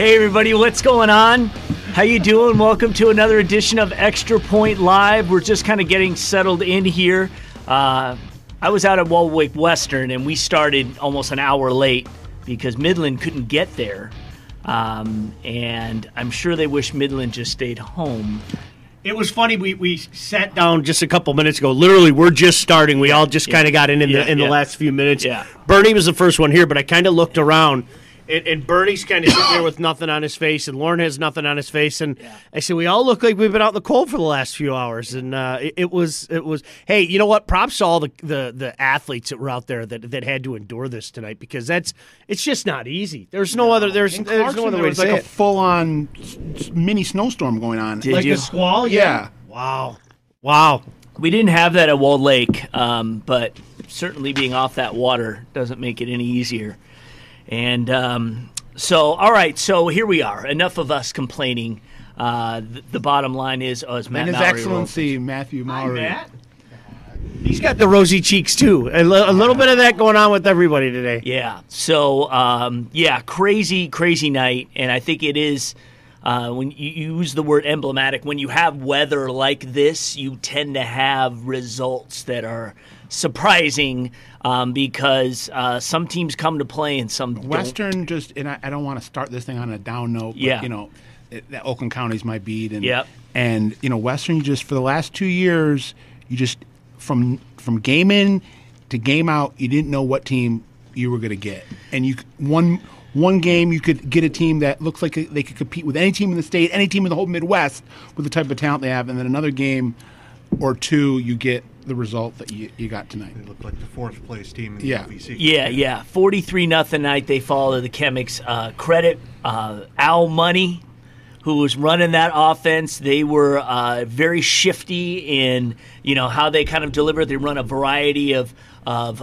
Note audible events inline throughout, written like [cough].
Hey everybody, what's going on? How you doing? Welcome to another edition of Extra Point Live. We're just kind of getting settled in here. Uh, I was out at Lake Western, and we started almost an hour late because Midland couldn't get there. Um, and I'm sure they wish Midland just stayed home. It was funny. We, we sat down just a couple minutes ago. Literally, we're just starting. We all just Yeah. kind of got in in, Yeah, the, in yeah. the last few minutes. Yeah. Bernie was the first one here, but I kind of looked around, and, and Bernie's kind of sitting there with nothing on his face, and Lauren has nothing on his face, and I said, "We all look like we've been out in the cold for the last few hours." And uh, it, it was it was. Hey, you know what? Props to all the, the the athletes that were out there that that had to endure this tonight because that's it's just not easy. There's no other there's In there's no Clarkston, other there way to was say like a full-on s- s- mini snowstorm going on. Did Like you? a squall, Yeah. Wow, wow. We didn't have that at Walled Lake, um, but certainly being off that water doesn't make it any easier. And um, so, all right, so here we are. Enough of us complaining. Uh, the, the bottom line is, oh, as Matt and His Mallory Excellency Matthew Maury. He's got the rosy cheeks too. A, li- a little bit of that going on with everybody today. Yeah. So um, yeah, crazy, crazy night, and I think it is. Uh, when you use the word emblematic, when you have weather like this, you tend to have results that are surprising um, because uh, some teams come to play and some don't. Western just, and I, I don't want to start this thing on a down note, but, Yeah. you know, it, that Oakland County's my beat. And, Yep. and, you know, Western, just, for the last two years, you just, from from game in to game out, you didn't know what team you were going to get. And you one one game you could get a team that looks like they could compete with any team in the state, any team in the whole Midwest with the type of talent they have, and then another game or two you get the result that you, you got tonight. They look like the fourth place team in the Yeah. LVC. Yeah, yeah. 43 nothing night. They fall to the Chemics. Uh, credit uh, Al Money, who was running that offense. They were uh, very shifty in you know how they kind of deliver. They run a variety of of.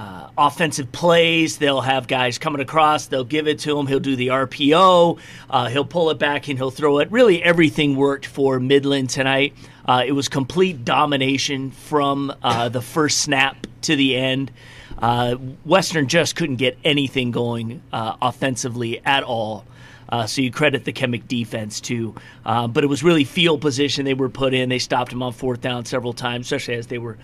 Uh, offensive plays. They'll have guys coming across. They'll give it to him. He'll do the RPO. Uh, he'll pull it back and he'll throw it. Really, everything worked for Midland tonight. Uh, it was complete domination from uh, the first snap to the end. Uh, Western just couldn't get anything going uh, offensively at all. Uh, so you credit the Chemic defense too. Uh, but it was really field position they were put in. They stopped them on fourth down several times, especially as they were,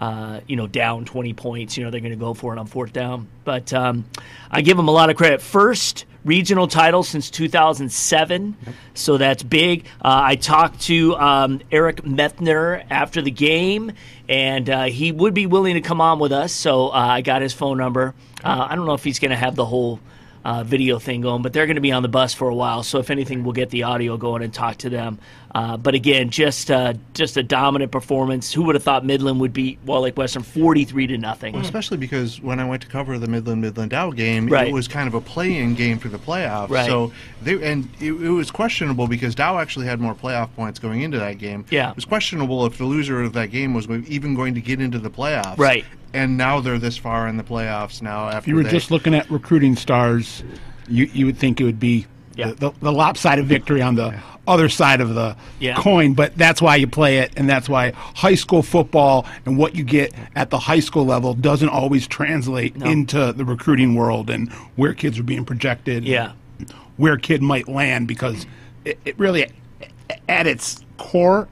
uh, you know, down 20 points. You know, they're going to go for it on fourth down. But um, I give them a lot of credit. First regional title since 2007, so that's big. Uh, I talked to um, Eric Methner after the game, and uh, he would be willing to come on with us. So uh, I got his phone number. Uh, I don't know if he's going to have the whole uh, video thing going, but they're going to be on the bus for a while. So if anything, we'll get the audio going and talk to them. Uh, but again, just uh, just a dominant performance. Who would have thought Midland would beat Walled Lake Western forty three to nothing? Especially because when I went to cover the Midland Midland Dow game, Right. it was kind of a play-in game for the playoffs. Right. So they and it, it was questionable because Dow actually had more playoff points going into that game. Yeah. it was questionable if the loser of that game was even going to get into the playoffs. Right. And now they're this far in the playoffs now. After If you were they, just looking at recruiting stars, you you would think it would be Yeah. the, the, the lopsided victory on the other side of the Yeah. coin. But that's why you play it, and that's why high school football and what you get at the high school level doesn't always translate into the recruiting world and where kids are being projected. Yeah. where a kid might land because it, it really, at its core,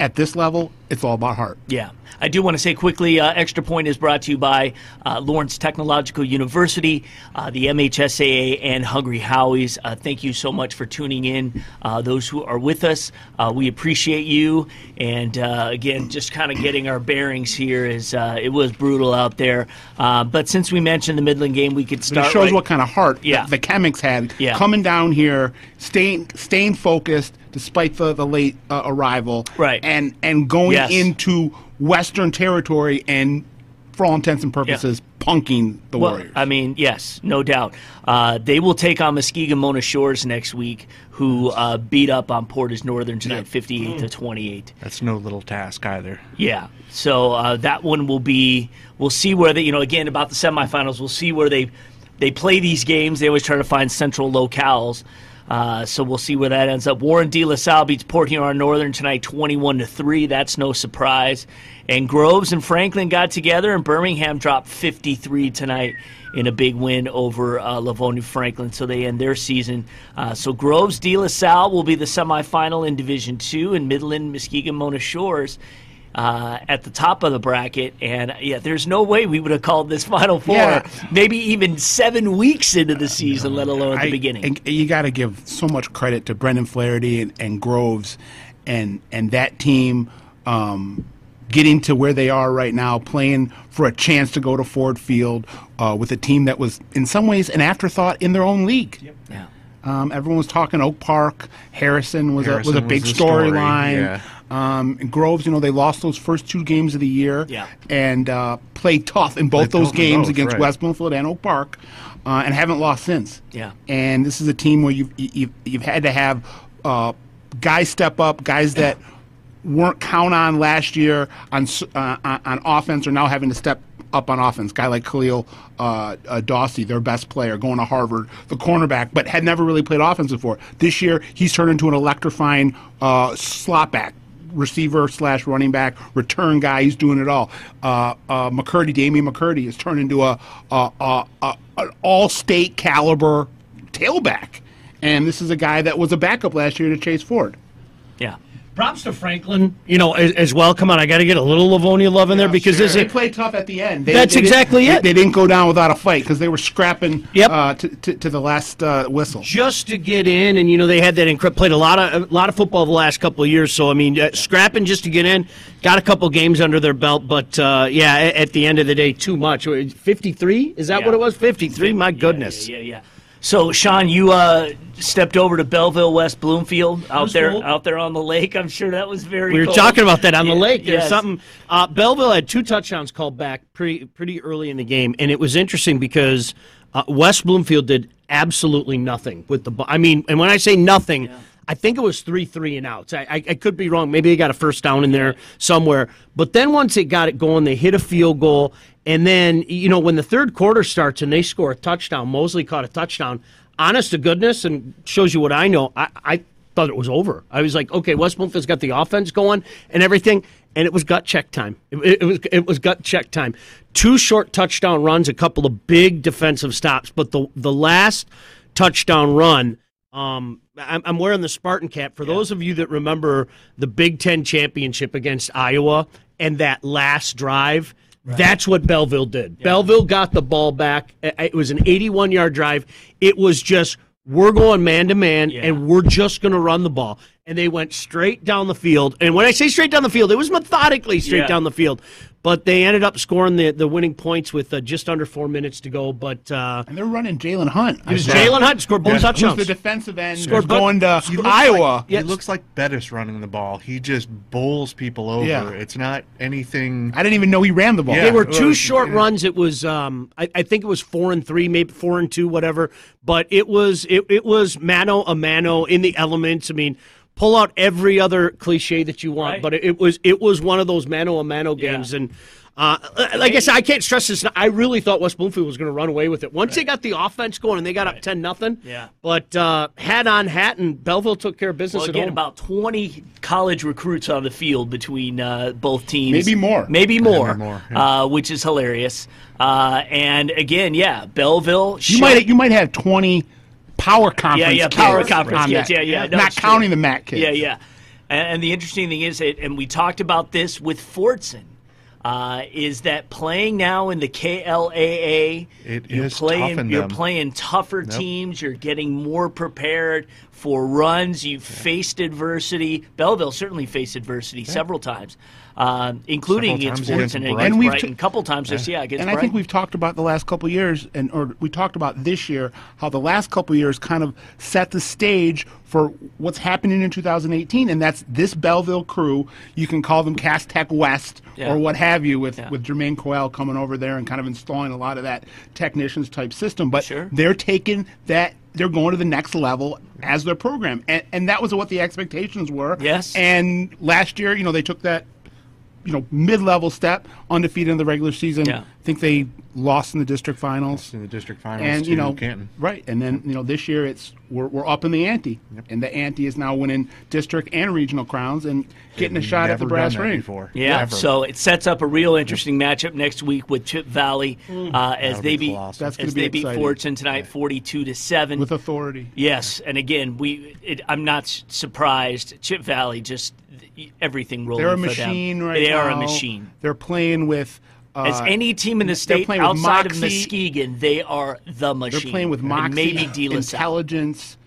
at this level, it's all about heart. Yeah. I do want to say quickly uh, Extra Point is brought to you by uh, Lawrence Technological University, uh, the MHSAA, and Hungry Howie's. Uh, thank you so much for tuning in, uh, those who are with us. Uh, we appreciate you. And uh, again, just kind of getting our bearings here is uh, it was brutal out there. Uh, but since we mentioned the Midland game, we could But start. it shows right- what kind of heart Yeah. the, the Chemics had Yeah. coming down here, staying staying focused despite the the late uh, arrival, Right. And and going Yes. into Western territory and, for all intents and purposes, punking the Well, Warriors. I mean, yes, no doubt. Uh, they will take on Muskegon Mona Shores next week, who uh, beat up on Portage Northern tonight, fifty-eight to twenty-eight. that's no little task either. Yeah. So uh, that one will be. We'll see where they. You know, again about the semifinals. We'll see where they they play these games. They always try to find central locales. Uh, so we'll see where that ends up. Warren De La Salle beats Port Huron Northern tonight, twenty-one to three. That's no surprise. And Groves and Franklin got together, and Birmingham dropped fifty-three tonight in a big win over uh, Livonia Franklin. So they end their season. Uh, so Groves De La Salle will be the semifinal in Division Two, and Midland Muskegon Mona Shores uh, at the top of the bracket. And yeah, there's no way we would have called this Final Four Yeah. maybe even seven weeks into the season, let alone at the I- beginning. and you got to give so much credit to Brendan Flaherty and, and Groves, and and that team um, getting to where they are right now, playing for a chance to go to Ford Field uh, with a team that was in some ways an afterthought in their own league. yeah. Um, everyone was talking Oak Park. Harrison was a was a Harrison big was the story, storyline. yeah. Um, and Groves, you know, they lost those first two games of the year, Yeah. and uh, played tough in both Played those games both, against right. West Bloomfield and Oak Park, uh, and haven't lost since. Yeah. And this is a team where you've you've, you've had to have uh, guys step up, guys that weren't count on last year on uh, on on offense are now having to step up on offense. Guy like Khalil uh, uh, Dawsey, their best player, going to Harvard, the cornerback, but had never really played offense before. This year, he's turned into an electrifying uh, slot back. Receiver slash running back, return guy. He's doing it all. Uh, uh, McCurdy, Damian McCurdy, has turned into a, a, a, a an all-state caliber tailback, and this is a guy that was a backup last year to Chase Ford. Yeah. Props to Franklin, you know, as, as well. Come on, I got to get a little Livonia love in there because this They is played tough at the end. They- That's they didn't- exactly they- it. They didn't go down without a fight because they were scrapping Yep. uh, to, to, to the last uh, whistle. just to get in, and you know they had that incredible played a lot of a lot of football the last couple of years. So I mean, uh, scrapping just to get in, got a couple games under their belt, but uh, yeah, at, at the end of the day, too much. Fifty three is that Yeah. what it was? Fifty three. My Yeah, goodness. Yeah, yeah. yeah. So, Sean, you uh, stepped over to Belleville, West Bloomfield, out there, cool. out there on the lake. I'm sure that was very. We were cold. talking about that on the Yeah, lake. There's yes. something. Uh, Belleville had two touchdowns called back pretty pretty early in the game, and it was interesting because uh, West Bloomfield did absolutely nothing with the ball. I mean, and when I say nothing. I think it was three three and outs. I, I, I could be wrong. Maybe they got a first down in there somewhere. But then once they got it going, they hit a field goal, and then you know when the third quarter starts and they score a touchdown, Mosley caught a touchdown. Honest to goodness, and shows you what I know. I, I thought it was over. I was like, okay, West Bloomfield's got the offense going and everything, and it was gut check time. It, it- was it was gut check time. Two short touchdown runs, a couple of big defensive stops, but the the last touchdown run. Um, I'm, I'm wearing the Spartan cap. For those of you that remember the Big Ten championship against Iowa and that last drive, that's what Belleville did. Belleville got the ball back. It was an 81 yard drive. It was just we're going man to man, and we're just going to run the ball. And they went straight down the field. And when I say straight down the field, it was methodically straight Yeah. down the field. But they ended up scoring the, the winning points with uh, just under four minutes to go. But uh, And they're running Jalen Hunt. it was Jalen Hunt scored both Who's touchdowns. the defensive end Scored who's going to He Iowa. Like, Yes. He looks like Bettis running the ball. He just bowls people over. Yeah. It's not anything. I didn't even know he ran the ball. Yeah. They were two yeah. short runs. It was, um, I, I think it was four and three, maybe four and two, whatever. But it was, it, it was mano a mano in the elements. I mean, pull out every other cliche that you want, Right. but it, was, it was one of those mano a mano Yeah. games. And uh, like I said, I can't stress this. I really thought West Bloomfield was going to run away with it once they got the offense going and they got up ten nothing. Yeah. But uh, hat on hat, and Belleville took care of business Well, at again, home. about 20 college recruits on the field between uh, both teams. Maybe more. Maybe more, more, uh, which is hilarious. Uh, and again, yeah, Belleville. You might you might have twenty power conference. Yeah, yeah, power kids conference on kids. that. Yeah, yeah, no, Not counting true. the MAC kids. Yeah, yeah. And, and the interesting thing is, that, and we talked about this with Fortson, uh, is that playing now in the KLAA, It you're is playing, you're them. playing tougher teams. You're getting more prepared for runs. You've faced adversity. Belleville certainly faced adversity several times, um, including Several against and And we've Brighton. t- A couple times this, yeah, against and I think we've talked about the last couple of years, and or we talked about this year how the last couple of years kind of set the stage for what's happening in 2018, and that's this Belleville crew. You can call them Cass Tech West Yeah. or what have you, with Yeah. with Jermaine Crowell coming over there and kind of installing a lot of that technicians type system. But Sure. they're taking that. They're going to the next level as their program, and, and that was what the expectations were. Yes. And last year, you know, they took that you know, mid-level step, undefeated in the regular season. Yeah. I think they lost in the district finals. in the district finals and you know, Canton. right? And then you know, this year it's we're, we're up in the ante, and the ante is now winning district and regional crowns and getting a They've shot at the brass ring. before. Yeah, Never. so it sets up a real interesting matchup next week with Chip Valley uh, as That'll they be beat colossal. That's gonna as be they beat exciting. Fortune tonight, forty-two to seven. with authority. yes, and again, we it, I'm not surprised. Chip Valley just everything rolling. They're a machine them. right They now. are a machine. They're playing with. Uh, As any team in the state outside of. Muskegon, they are the machine. They're playing with moxie, maybe La intelligence.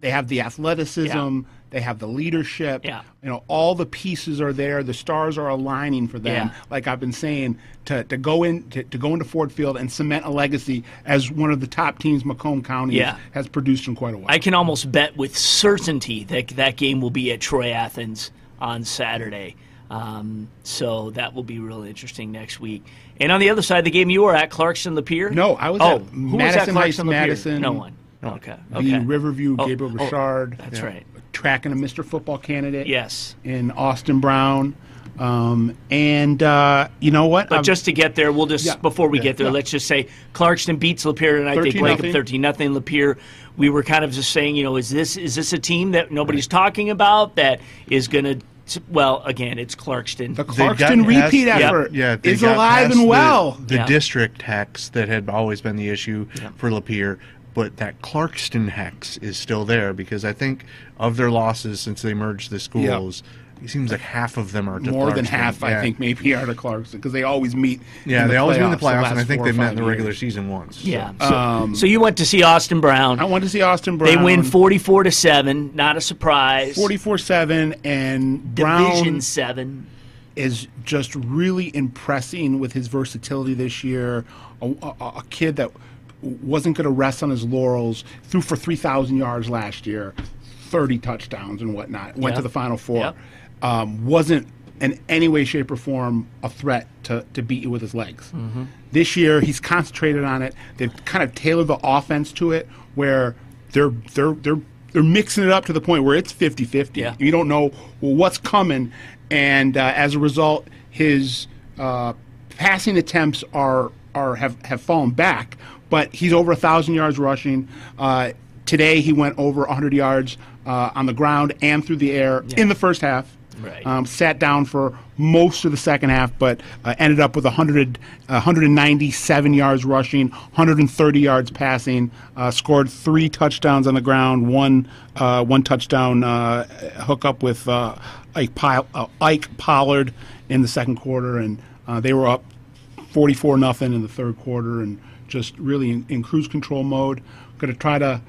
They have the athleticism. Yeah. They have the leadership. Yeah. You know, all the pieces are there. The stars are aligning for them. Yeah. Like I've been saying, to, to go in to, to go into Ford Field and cement a legacy as one of the top teams Macomb County Yeah. has produced in quite a while. I can almost bet with certainty that that game will be at Troy Athens on Saturday. Um, so that will be really interesting next week. And on the other side of the game, you were at Clarkston Lapeer. No, I was oh, at who was Madison at Heights, Clarkston? Madison. No one. Okay. the Okay. Riverview Oh, Gabriel oh, Richard. that's right. Tracking a Mr. Football candidate. Yes. In Austin Brown. Um, and uh, you know what? But I'm- just to get there, we'll just Yeah. before we Yeah. get there, Yeah. let's just say Clarkston beats Lapeer tonight. They 13 break up thirteen nothing. Lapeer. We were kind of just saying, you know, is this is this a team that nobody's talking about that is going to? Well, again, it's Clarkston. the Clarkston gotten past- repeat Yeah. effort Yeah, they is alive and well. The, Yeah. district hex that had always been the issue for Lapeer, but that Clarkston hex is still there because I think of their losses since they merged the schools, it seems like half of them are to More than Clarkston. half, I think, maybe are to Clarkston because they always meet. Yeah, in they always meet in the playoffs playoffs, and I think they've met in the regular years. season once. so. yeah. So, um, so you went to see Austin Brown. I went to see Austin Brown. They win forty-four to seven. Not a surprise. 44-7, and Brown Division seven. is just really impressing with his versatility this year. A, a, a kid that wasn't going to rest on his laurels, threw for 3,000 yards last year, 30 touchdowns and whatnot, went Yeah. to the Final Four. Yep. Um, wasn't in any way, shape, or form a threat to, to beat you with his legs. Mm-hmm. This year, he's concentrated on it. They've kind of tailored the offense to it where they're, they're, they're, they're mixing it up to the point where it's 50 50. Yeah. You don't know well, what's coming, and uh, as a result, his uh, passing attempts are are have, have fallen back. But he's over a thousand yards rushing. Uh, today, he went over 100 yards uh, on the ground and through the air in the first half. Right. Um, sat down for most of the second half, but uh, ended up with 100, uh, 197 yards rushing, 130 yards passing. Uh, scored three touchdowns on the ground, one uh, one touchdown uh, hookup with uh, Ike, Pil- uh, Ike Pollard in the second quarter, and they were up 44 nothing in the third quarter, and just really in, in cruise control mode. Going to try to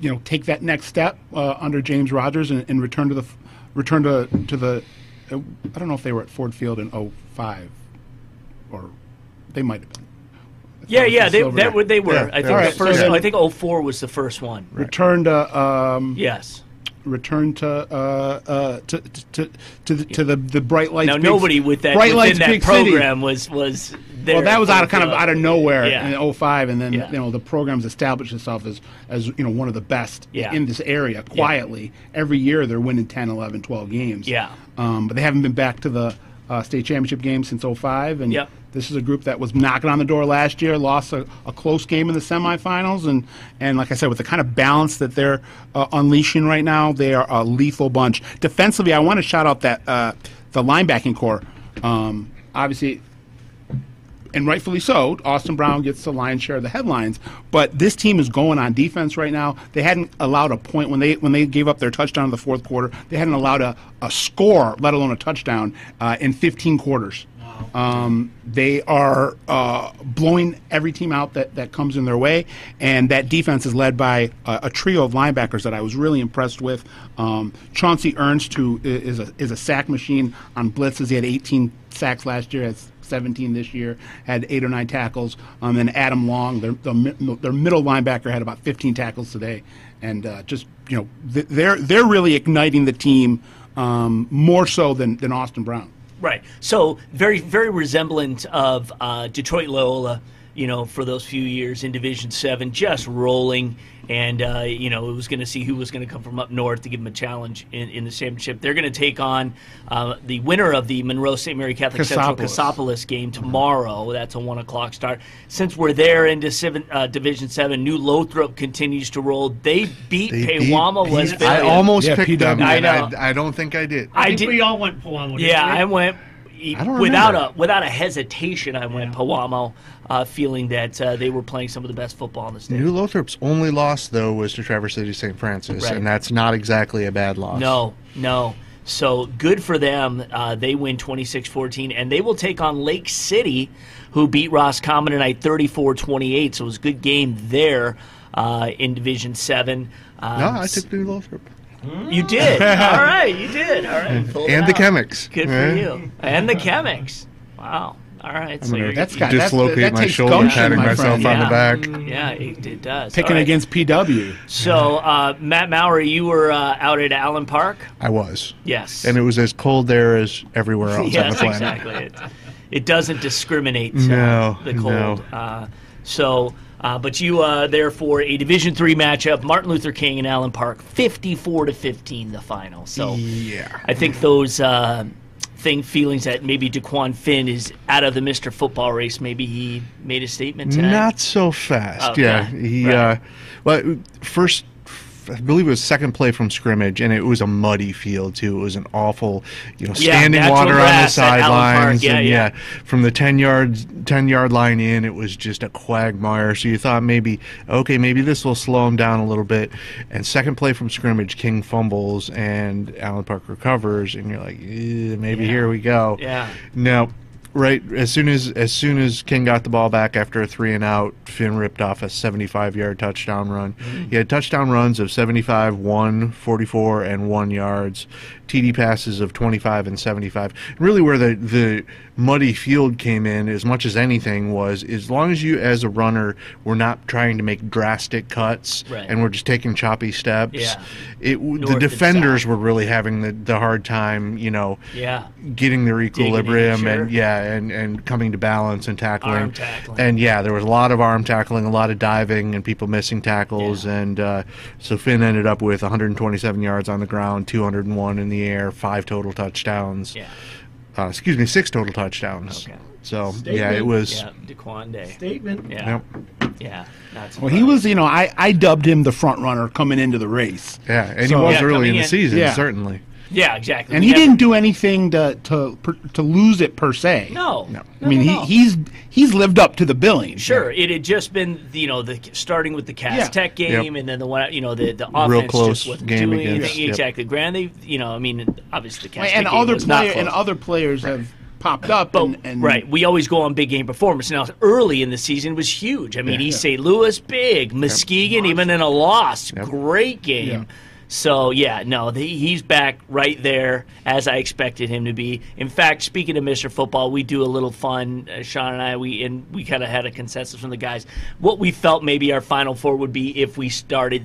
you know take that next step uh, under James Rogers and, and return to the return to to the uh, I don't know if they were at Ford Field in 05 or they might have been. Yeah, yeah, they, that were, they were. Yeah, I think right, the first. so I think 04 was the first one. Return to um, Yes. return to uh, uh, to to to the, to the the bright lights. Now big- nobody with that bright lights that big city. program was was there. Well, that was out of kind of out of nowhere Yeah. in 05, and then Yeah. you know the program's established itself as as you know one of the best Yeah. in this area quietly. Every year they're winning 10, 11, 12 games. Yeah. Um, but they haven't been back to the uh, state championship game since 05, and Yep. this is a group that was knocking on the door last year, lost a, a close game in the semifinals, and and like I said, with the kind of balance that they're uh, unleashing right now, they are a lethal bunch. Defensively, I want to shout out that uh, the linebacking core. Um, obviously, and rightfully so, Austin Brown gets the lion's share of the headlines. But this team is going on defense right now. They hadn't allowed a point when they when they gave up their touchdown in the fourth quarter. They hadn't allowed a, a score, let alone a touchdown, uh, in 15 quarters. Um, they are uh, blowing every team out that, that comes in their way, and that defense is led by a, a trio of linebackers that I was really impressed with. Um, Chauncey Ernst, who is a is a sack machine on blitzes. He had 18 sacks last year. 17 this year. Had eight or nine tackles. Um, and Adam Long, their their middle linebacker, had about 15 tackles today. And uh, just you know, they're they're really igniting the team um, more so than than Austin Brown. Right. So very, very resemblant of uh, Detroit Loyola you know, for those few years in Division Seven, just rolling. And uh, you know, it was going to see who was going to come from up north to give them a challenge in, in the championship. They're going to take on uh, the winner of the Monroe St. Mary Catholic Central Cassopolis. Cassopolis game tomorrow. That's a one o'clock start. Since we're there into seven, uh, Division Seven, New Lothrop continues to roll. They beat They beat Pewamo West I almost Yeah, picked them. I know. I, I don't think I did. I think did. we all went Pewamo. didn't Yeah, we? I went I don't without remember. a without a hesitation. I went Pewamo, uh, feeling that uh, they were playing some of the best football in the state. New Lothrop's only loss though was to Traverse City St. Francis, Right. and that's not exactly a bad loss. No, no. So good for them. Uh, they win 26 14, and they will take on Lake City, who beat Roscommon tonight 34 28. So it was a good game there uh, in Division 7. Um, no, I took New Lothrop You did. [laughs] All right, you did. All right. and the out. chemics. Good for Yeah. you. And the chemics. Wow. All right. So gonna you're, That's got that's, dislocate that my takes shoulder, gumption, patting my myself friend. on the back. Yeah, it, it does. Picking All right. against PW. So, uh, Matt Maurer, you were uh, out at Allen Park? I was, Yes. and it was as cold there as everywhere [laughs] else on the yes, planet. exactly. It, it doesn't discriminate uh, No, the cold. no. So, uh, but you uh, there for a Division three matchup, Martin Luther King and Allen Park, fifty-four to fifteen, the final. So, Yeah. I think those uh, thing feelings that maybe Dequan Finn is out of the Mister Football race. Maybe he made a statement tonight. Not so fast. Okay. Yeah, he. Right. Uh, well, first, I believe it was second play from scrimmage, and it was a muddy field too. It was an awful, you know, standing natural water on the grass at Allen Park. sidelines. Yeah, and yeah. from the ten yards, ten yard line in, it was just a quagmire. So you thought maybe, okay, maybe this will slow him down a little bit. And second play from scrimmage, King fumbles, and Allen Park recovers, and you're like, eh, maybe Yeah. here we go. Yeah. No, right as soon as as soon as King got the ball back after a three and out, Finn ripped off a 75 yard touchdown run. He had touchdown runs of 75, 1, 44, and 1 yards. TD passes of 25 and 75. Really, where the the muddy field came in, as much as anything, was as long as you, as a runner, were not trying to make drastic cuts Right. and we're just taking choppy steps. Yeah. It North the defenders were really having the, the hard time, you know, Yeah. getting their equilibrium and yeah and and coming to balance and tackling. Arm tackling. and yeah there was a lot of arm tackling a lot of diving and people missing tackles Yeah. and uh, so Finn ended up with 127 yards on the ground 201 in the air five total touchdowns Yeah. uh, excuse me six total touchdowns Okay. so yeah it was Yeah. Dequan Day. Statement. Yeah. Yep. Yeah. Not Well, he was, you know, I, I dubbed him the front runner coming into the race. yeah and So- he was Yeah, early in the in. season Yeah. certainly Yeah, exactly. And We he have- didn't do anything to to per- to lose it per se. No. No. I mean, no, no. he he's he's lived up to the billing. Sure, it had just been you know the starting with the Cast Yeah. Tech game, Yep. and then the one you know the the offense close just wasn't game doing against- anything yep. exactly. Granted, they you know I mean obviously the Cass and Tech game other was not player and other players have popped up. But and, and right, we always go on big game performance. Now, early in the season was huge. I mean, Yeah. East St. Louis, big. Muskegon, even in a loss, Yep. great game. Yeah. So yeah, no, the, he's back right there as I expected him to be. In fact, speaking of Mr. Football, we do a little fun. Uh, Sean and I, we and we kind of had a consensus from the guys what we felt maybe our final four would be if we started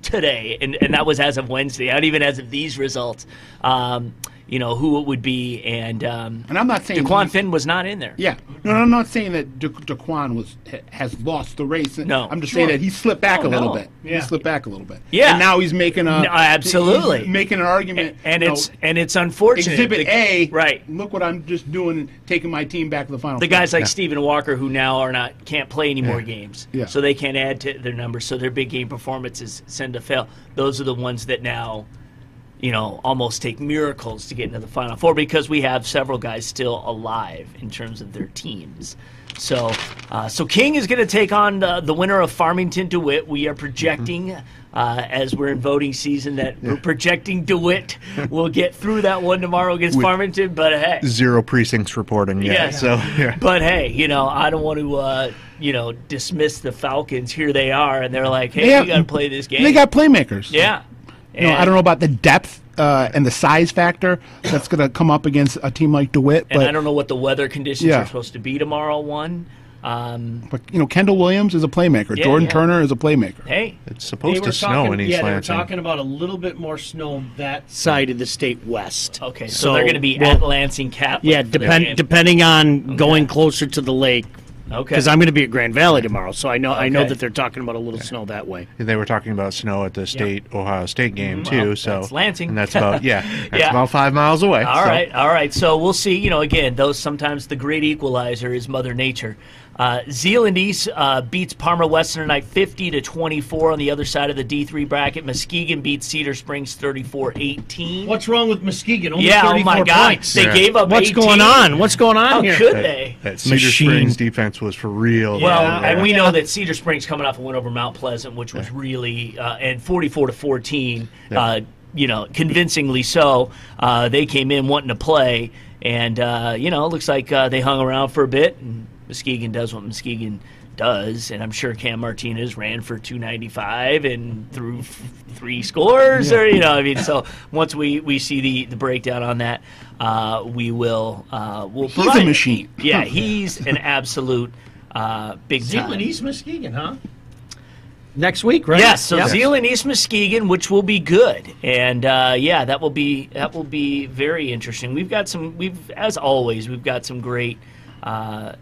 today, and, and that was as of Wednesday, not even as of these results. Um, you know who it would be, and um, And I'm not saying Dequan he- Finn was not in there. Yeah, no, no, I'm not saying that Da- Dequan was ha- has lost the race. No. I'm just Sure. saying that he slipped back Oh, a little no. bit. Yeah. He slipped back a little bit. Yeah. and now he's making a No, absolutely. he's making an argument. and you know, it's and it's unfortunate. Exhibit The- A. right? Look what I'm just doing, taking my team back to the final. The four. guys like Stephen Walker who now are not can't play any more games, Yeah. so they can't add to their numbers. So their big game performances send to fail. Those are the ones that now, you know, almost take miracles to get into the final four because we have several guys still alive in terms of their teams. So, uh, so King is going to take on the, the winner of Farmington DeWitt. We are projecting, uh, as we're in voting season, that we're projecting DeWitt will get through that one tomorrow against Farmington. But hey, zero precincts reporting yet Yeah. so yeah but hey, you know, I don't want to, uh, you know, dismiss the Falcons. Here they are, and they're like, hey, They we got to play this game. They got playmakers. yeah. You know, I don't know about the depth uh, and the size factor that's going to come up against a team like DeWitt, And but I don't know what the weather conditions Yeah. are supposed to be tomorrow. One, um, but you know, Kendall Williams is a playmaker. Yeah, Jordan yeah. Turner is a playmaker. hey, it's supposed to snow talking, in East yeah, they were talking about a little bit more snow that side of the state west. okay, so, they're going to be well, at Lansing Catholic. Yeah, for depend, depending on going closer to the lake, Okay. Because I'm going to be at Grand Valley tomorrow, so I know I know Okay. that they're talking about a little snow that way. They were talking about snow at the state Ohio State game too. Mm-hmm. Well, so that's Lansing. and that's about [laughs] yeah, that's Yeah. about five miles away. All so. right, all right. So we'll see. You know, again, those sometimes the great equalizer is Mother Nature. Uh, Zeeland East uh, beats Parma Western tonight, fifty to twenty-four. On the other side of the D three bracket, Muskegon beats Cedar Springs 34-18. What's wrong with Muskegon? Only Yeah, oh my God, points. they Yeah. gave up. What's 18. going on? What's going on How here? could That, they? that Cedar Machine. Springs defense was for real. Well, though. and we know that Cedar Springs coming off a win over Mount Pleasant, which was really uh, and forty-four to fourteen. Uh, you know, convincingly so. Uh, they came in wanting to play, and uh, you know, it looks like uh, they hung around for a bit. And Muskegon does what Muskegon does, and I'm sure Cam Martinez ran for 295 and threw f- three scores, or you know, I mean, so once we, we see the, the breakdown on that, uh, we will uh, we'll He's a provide it. machine. Yeah, [laughs] he's an absolute uh, big time. Zeeland East Muskegon, huh? Next week, right? Yes, so Yep. Zeeland East Muskegon, which will be good, and uh, yeah, that will be that will be very interesting. We've got some, we've as always, we've got some great uh,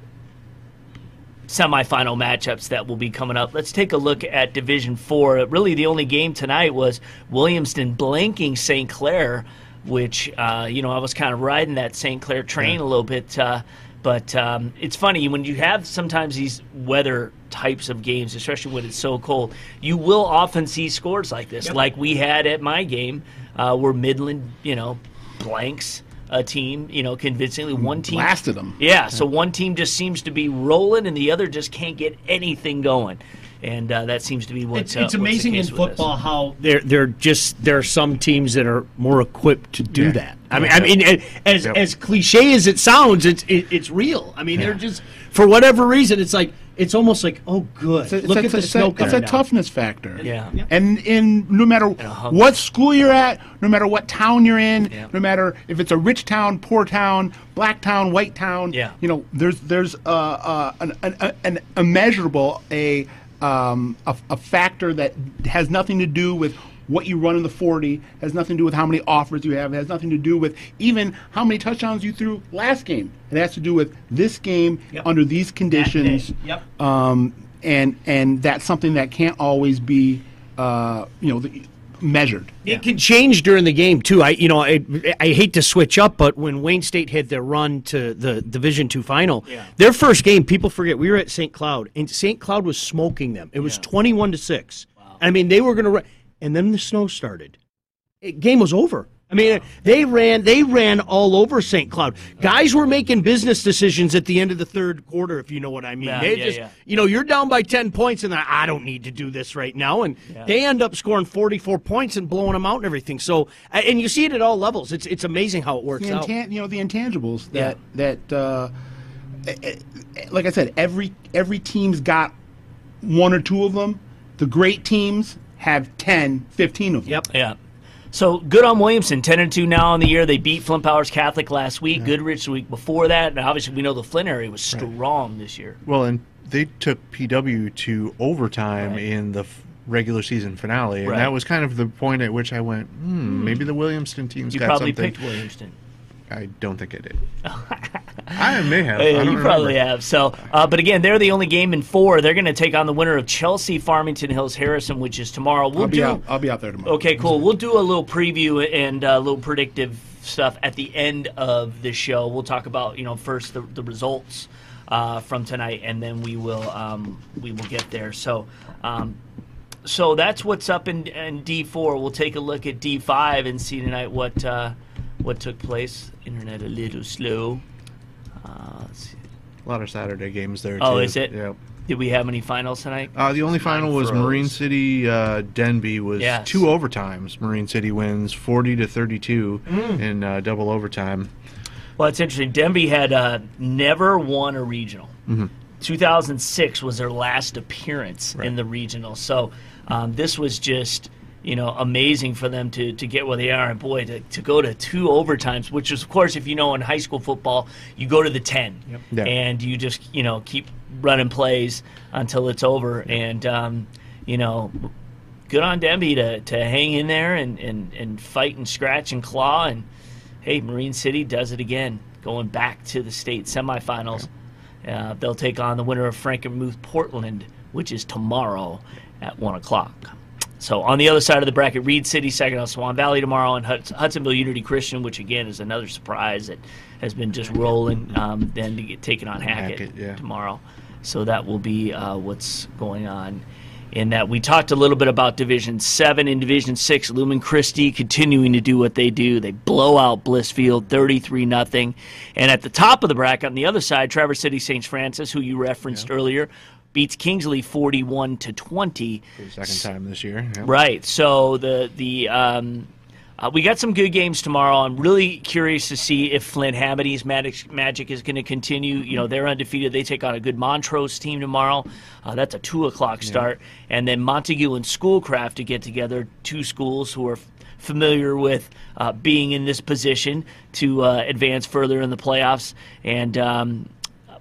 semifinal matchups that will be coming up. Let's take a look at Division Four. Really, the only game tonight was Williamston blanking St. Clair, which uh, you know I was kind of riding that St. Clair train a little bit. Uh, but um, it's funny when you have sometimes these weather types of games, especially when it's so cold, you will often see scores like this, like we had at my game, uh, where Midland, you know, blanks a team, you know, convincingly. One team Blasted 'em. Yeah, so one team just seems to be rolling, and the other just can't get anything going, and uh, that seems to be what's It's, uh, it's what's the amazing in case with this. football how they're they're just there are some teams that are more equipped to do that. I mean, I mean, as Yep. as cliche as it sounds, it's it, it's real. I mean, they're just for whatever reason, it's like it's almost like oh, good. It's a, Look it's at a, the it's snow a, it's coming a toughness factor. Yeah. And in no matter what school you're at, no matter what town you're in, Yeah. no matter if it's a rich town, poor town, black town, white town, Yeah. you know, there's there's uh, uh, an, an, an immeasurable a, um, a a factor that has nothing to do with what you run in the 40 has nothing to do with how many offers you have it has nothing to do with even how many touchdowns you threw last game it has to do with this game Yep. under these conditions Yep. um, and and that's something that can't always be uh, you know the, measured. It can change during the game too. I you know I, I hate to switch up, but when Wayne State had their run to the Division two final, Yeah. their first game, people forget we were at St. Cloud, and St. Cloud was smoking them. It was Yeah. twenty one to six. I mean, they were going to, and then the snow started. It, game was over. I mean, they ran they ran all over St. Cloud. Guys were making business decisions at the end of the third quarter, if you know what I mean. Yeah, they yeah, just, yeah. you know, you're down by ten points, and they're, I don't need to do this right now, and they end up scoring forty four points and blowing them out and everything. So, and you see it at all levels. It's it's amazing how it works The out. intan- you know the intangibles that that uh, like I said, every every team's got one or two of them. The great teams have 10, 15 of them. Yep. Yeah. So good on Williamston, ten and two now on the year. They beat Flint Powers Catholic last week, Goodrich the week before that, and obviously we know the Flint area was strong this year. Well, and they took PW to overtime Right. in the f- regular season finale, and Right. that was kind of the point at which I went, hmm, maybe the Williamston team's You got probably something. picked Williamston. I don't think I did. [laughs] I may have. I Yeah, don't you probably have. So, uh, but again, they're the only game in four. They're going to take on the winner of Chelsea Farmington Hills Harrison, which is tomorrow. We'll I'll be do. out. I'll be out there tomorrow. Okay, cool. We'll do a little preview and a little predictive stuff at the end of the show. We'll talk about you know first the, the results uh, from tonight, and then we will um, we will get there. So. Um, so that's what's up in, in D four. We'll take a look at D five and see tonight what uh, what took place. Internet a little slow. Uh, let's see. A lot of Saturday games there. Oh, too. is it? Yeah. Did we have any finals tonight? Uh, the only final was throws. Marine City uh, Denby was Yes. two overtimes. Marine City wins forty to thirty two Mm. in uh, double overtime. Well, it's interesting. Denby had uh, never won a regional. 2006 was their last appearance in the regional. So um, this was just you know amazing for them to, to get where they are. And boy, to, to go to two overtimes, which is of course if you know in high school football, you go to the 10 Yeah. and you just you know keep running plays until it's over. And um, you know. Good on Denby to, to hang in there and, and, and fight and scratch and claw and hey, Marine City does it again, going back to the state semifinals. Uh, they'll take on the winner of Frankenmuth Portland, which is tomorrow at 1 o'clock. So on the other side of the bracket, Reed City second on Swan Valley tomorrow, and Huds- Hudsonville Unity Christian, which again is another surprise that has been just rolling. Um, then to get taken on Hackett, Hackett, yeah. tomorrow. So that will be uh, what's going on. In that we talked a little bit about Division Seven and Division Six. Lumen Christi continuing to do what they do. They blow out Blissfield, thirty-three nothing. And at the top of the bracket, on the other side, Traverse City St. Francis, who you referenced earlier, beats Kingsley forty-one to twenty. Second time this year. yeah. Right. So the the um, uh, we got some good games tomorrow. I'm really curious to see if Flint Hamady's magic, magic is going to continue. You know, they're undefeated. They take on a good Montrose team tomorrow. Uh, that's a two o'clock start, and then Montague and Schoolcraft to get together. Two schools who are f- familiar with uh, being in this position to uh, advance further in the playoffs, and um,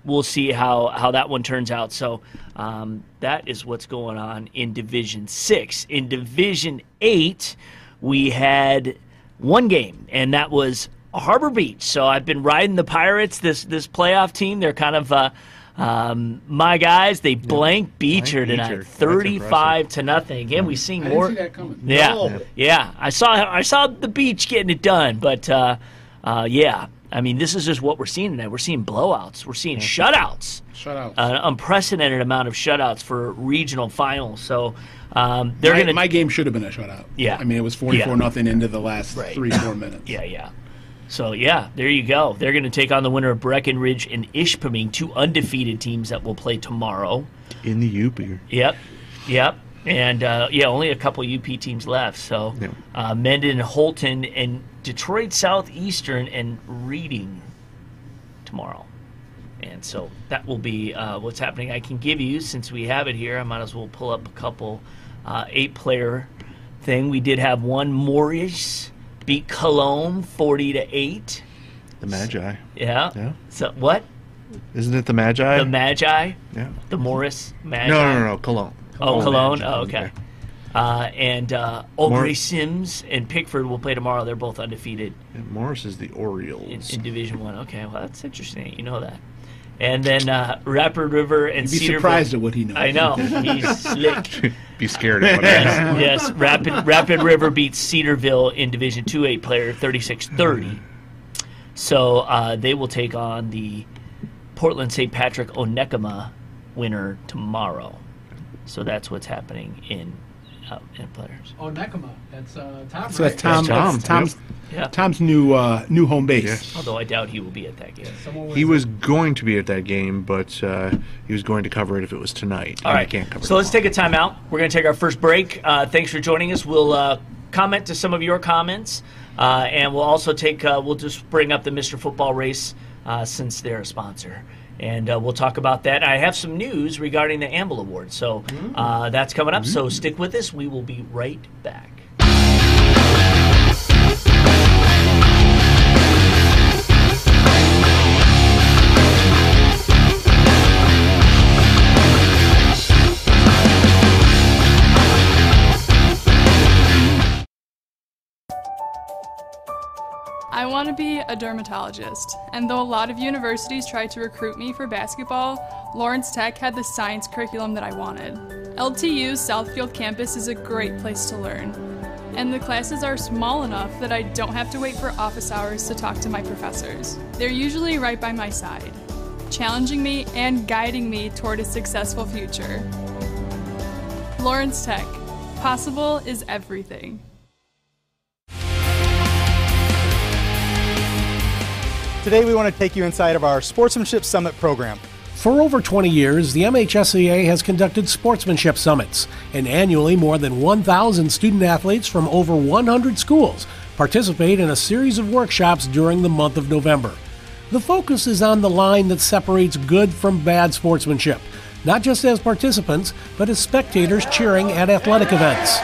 we'll see how, how that one turns out. So um, that is what's going on in Division Six. In Division Eight, we had one game, and that was Harbor Beach. So I've been riding the Pirates. This this playoff team. They're kind of uh, um, my guys. They blank Beecher Beecher. tonight, That's thirty-five to nothing. Again, we've seen more. coming. Yeah, No. yeah. I saw I saw the beach getting it done, but uh, uh, yeah. I mean, this is just what we're seeing tonight. We're seeing blowouts. We're seeing shutouts. Shut out. An unprecedented amount of shutouts for regional finals. So um, they're my, going to. my game should have been a shutout. Yeah. I mean, it was 44 Yeah. nothing into the last Right. three, four minutes. Yeah, yeah. So yeah, there you go. They're going to take on the winner of Breckenridge and Ishpeming, two undefeated teams that will play tomorrow. In the UP. Yep, yep. And uh, yeah, only a couple UP teams left. So Yeah. uh, Mendon, and Holton, and Detroit Southeastern and Reading tomorrow. And so that will be uh, what's happening. I can give you, since we have it here, I might as well pull up a couple uh, eight player thing. We did have one Morrice beat Colon 40 to 8. The Magi. Yeah. Yeah. So what? Isn't it the Magi? The Magi? yeah. The Morrice Magi? No, no, no, no. Colon. Oh, Colon. Magi. Oh, okay. Uh, and uh, Aubrey Mor- Sims and Pickford will play tomorrow. They're both undefeated Yeah, Morrice is the in, Orioles. in Division One. Okay, well that's interesting. You know that. And then uh, Rapid River and You'd be Cedarville. surprised at what he knows. I know [laughs] he's slick. [laughs] Be scared of what I yes, yes. Rapid Rapid River beats Cedarville in Division Two A player 36-30. So uh, they will take on the Portland St. Patrick Onekama winner tomorrow. So that's what's happening in uh, in players. Oh, Nekama. That's uh, Tom. So that's right? Tom. Tom, that's Tom's, Yeah. Tom's new uh, new home base. Yes. Although I doubt he will be at that game. Someone with He was going to be at that game, but uh, he was going to cover it if it was tonight. All and right. He can't cover So it let's take a timeout. We're going to take our first break. Uh, thanks for joining us. We'll uh, comment to some of your comments, uh, and we'll also take. Uh, we'll just bring up the Mr. Football race uh, since they're a sponsor. And uh, we'll talk about that. I have some news regarding the Amble Award, so uh, that's coming up. So stick with us. We will be right back. I want to be a dermatologist, and though a lot of universities tried to recruit me for basketball, Lawrence Tech had the science curriculum that I wanted. LTU's Southfield campus is a great place to learn, and the classes are small enough that I don't have to wait for office hours to talk to my professors. They're usually right by my side, challenging me and guiding me toward a successful future. Lawrence Tech. Possible is everything. Today, we want to take you inside of our Sportsmanship Summit program. For over 20 years, the MHSAA has conducted sportsmanship summits, and annually more than 1,000 student athletes from over 100 schools participate in a series of workshops during the month of November. The focus is on the line that separates good from bad sportsmanship, not just as participants, but as spectators cheering at athletic events.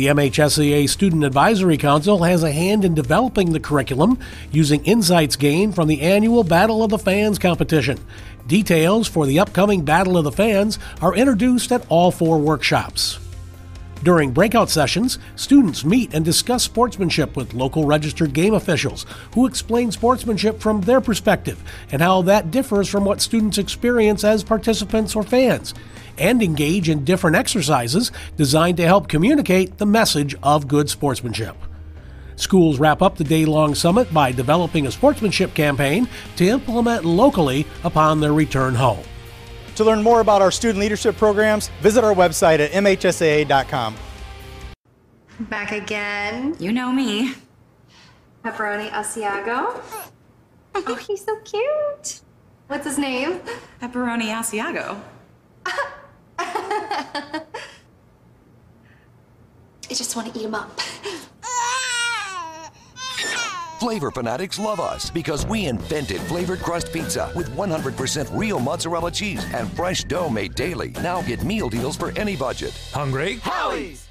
The MHSAA Student Advisory Council has a hand in developing the curriculum using insights gained from the annual Battle of the Fans competition. Details for the upcoming Battle of the Fans are introduced at all four workshops. During breakout sessions, students meet and discuss sportsmanship with local registered game officials who explain sportsmanship from their perspective and how that differs from what students experience as participants or fans, and engage in different exercises designed to help communicate the message of good sportsmanship. Schools wrap up the day long summit by developing a sportsmanship campaign to implement locally upon their return home. To learn more about our student leadership programs, visit our website at mhsaa.com. Back again. You know me. Pepperoni Asiago. [laughs] Oh, he's so cute. What's his name? Pepperoni Asiago. [laughs] I just want to eat him up. [laughs] Flavor fanatics love us because we invented flavored crust pizza with 100% real mozzarella cheese and fresh dough made daily. Now get meal deals for any budget. Hungry? Howie's!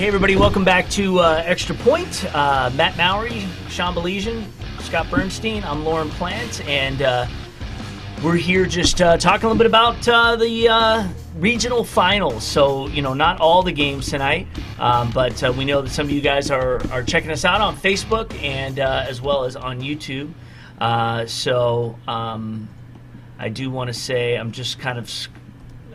Hey everybody, welcome back to uh, Extra Point. Uh, Matt Mowry, Sean Belesian, Scott Bernstein. I'm Lauren Plant, and uh, we're here just uh, talking a little bit about uh, the uh, regional finals. So, you know, not all the games tonight, um, but we know that some of you guys are, are checking us out on Facebook and as well as on YouTube. So, um, I do want to say I'm just kind of.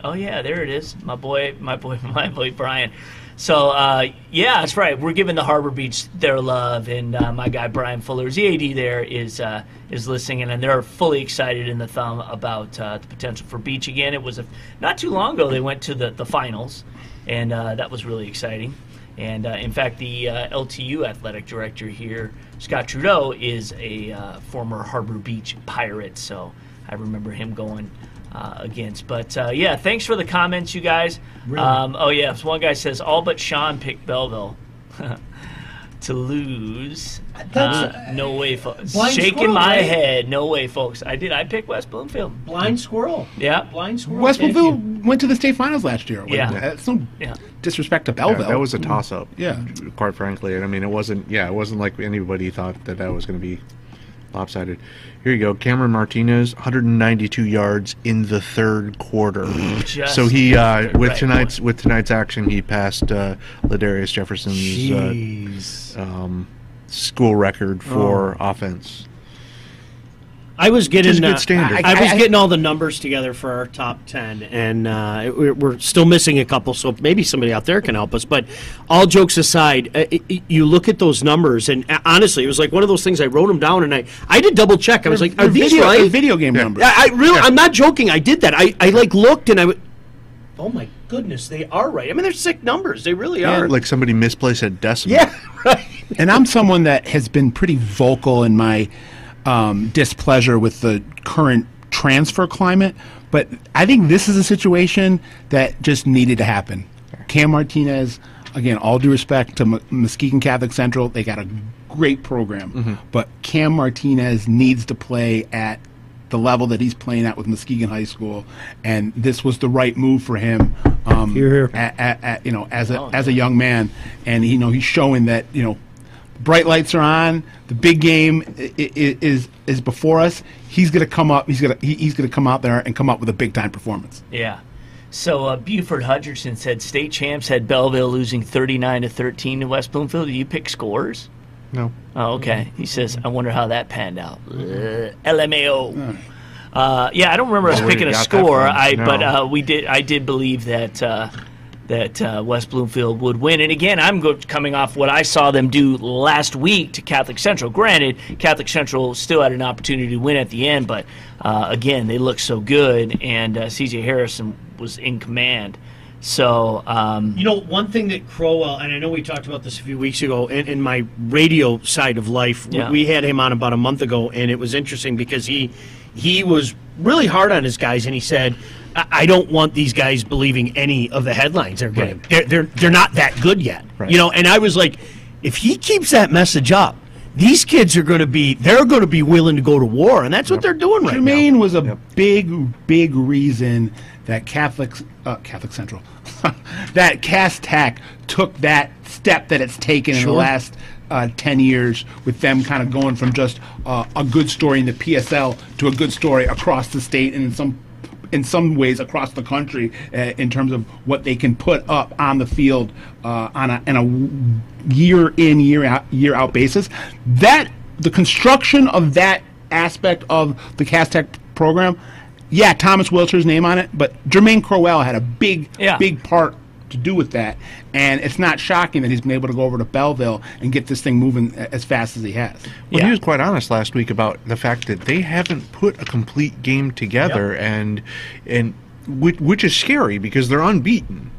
Oh yeah, there it is. My boy, my boy, [laughs] my boy Brian. So uh, yeah, that's right. We're giving the Harbor Beach their love, and uh, my guy Brian Fuller's EAD there is uh, is listening, and they're fully excited in the thumb about uh, the potential for Beach again. It was a, not too long ago they went to the the finals, and uh, that was really exciting. And uh, in fact, the LTU athletic director here, Scott Trudeau, is a former Harbor Beach Pirate, so I remember him going uh, against. But uh, yeah, thanks for the comments, you guys. Um, oh yeah, one guy says all but Sean picked Belleville [laughs] to lose. That's- Uh, no way, folks. Shaking squirrel, my right? head. No way, folks. I did. I picked West Bloomfield. Blind squirrel. Yeah. Blind squirrel. West Bloomfield went to the state finals last year. Yeah. That's no Yeah. disrespect to Yeah, Belleville. that was a toss up. Yeah. Quite frankly. And I mean, it wasn't, yeah, it wasn't like anybody thought that that was going to be lopsided. Here you go. Cameron Martinez, 192 yards in the third quarter. Just so he, uh, with right tonight's with tonight's action, he passed uh, Ladarius Jefferson's uh, um, school record for offense. I was getting Which good uh, standard. I, I was I- I- getting all the numbers together for our top ten, and uh, we're, we're still missing a couple. So maybe somebody out there can help us. But all jokes aside, uh, it- it- you look at those numbers, and uh, honestly, it was like one of those things. I wrote them down, and I I did double check. I was like, They're these video, right? video game numbers. I, I really, I'm not joking. I did that. I, I like looked, and I went, oh my goodness, they are right. I mean, they're sick numbers. They really are. Like somebody misplaced a decimal. yeah, [laughs] right. and I'm someone that has been pretty vocal in my um, displeasure with the current transfer climate. But I think this is a situation that just needed to happen. Cam Martinez, again, all due respect to M- Muskegon Catholic Central, they got a great program. But Cam Martinez needs to play at the level that he's playing at with Muskegon High School, and this was the right move for him. Um, Here, here. a- a- a- you know, as a as a young man, and you know he's showing that you know bright lights are on. The big game i- i- is is before us. He's going to come up. He's going to he's going to come out there and come up with a big time performance. Yeah. So uh, Buford Hutcherson said state champs had Belleville losing 39 to 13 to West Bloomfield. Do you pick scores? No. Oh, okay. He says, I wonder how that panned out. Uh, LMAO. Uh, yeah, I don't remember us Where picking a score. I No. but uh, we did. I did believe that uh, that uh, West Bloomfield would win. And again, I'm go- coming off what I saw them do last week to Catholic Central. Granted, Catholic Central still had an opportunity to win at the end, but uh, again, they looked so good, and uh, C.J. Harrison was in command. So um, You know, one thing that Crowell, and I know we talked about this a few weeks ago in, in my radio side of life, Yeah. we had him on about a month ago, and it was interesting because he he was really hard on his guys, and he said, I, I don't want these guys believing any of the headlines they're getting. They're, they're, they're not that good yet. Right. You know, and I was like, if he keeps that message up, these kids are going to be they're going to be willing to go to war, and that's what they're doing right now. Jermaine was a big, big reason that Catholic uh, Catholic Central, [laughs] that Cass Tech took that step that it's taken in the last uh, ten years, with them kind of going from just uh, a good story in the PSL to a good story across the state and in some. In some ways, across the country, uh, in terms of what they can put up on the field uh, on a, on a year in, year out, year out basis, that the construction of that aspect of the Cass Tech program, yeah, Thomas Wilcher's name on it, but Jermaine Crowell had a big, Yeah. big part to do with that. And it's not shocking that he's been able to go over to Belleville and get this thing moving as fast as he has. Well, he was quite honest last week about the fact that they haven't put a complete game together, and and which, which is scary because they're unbeaten.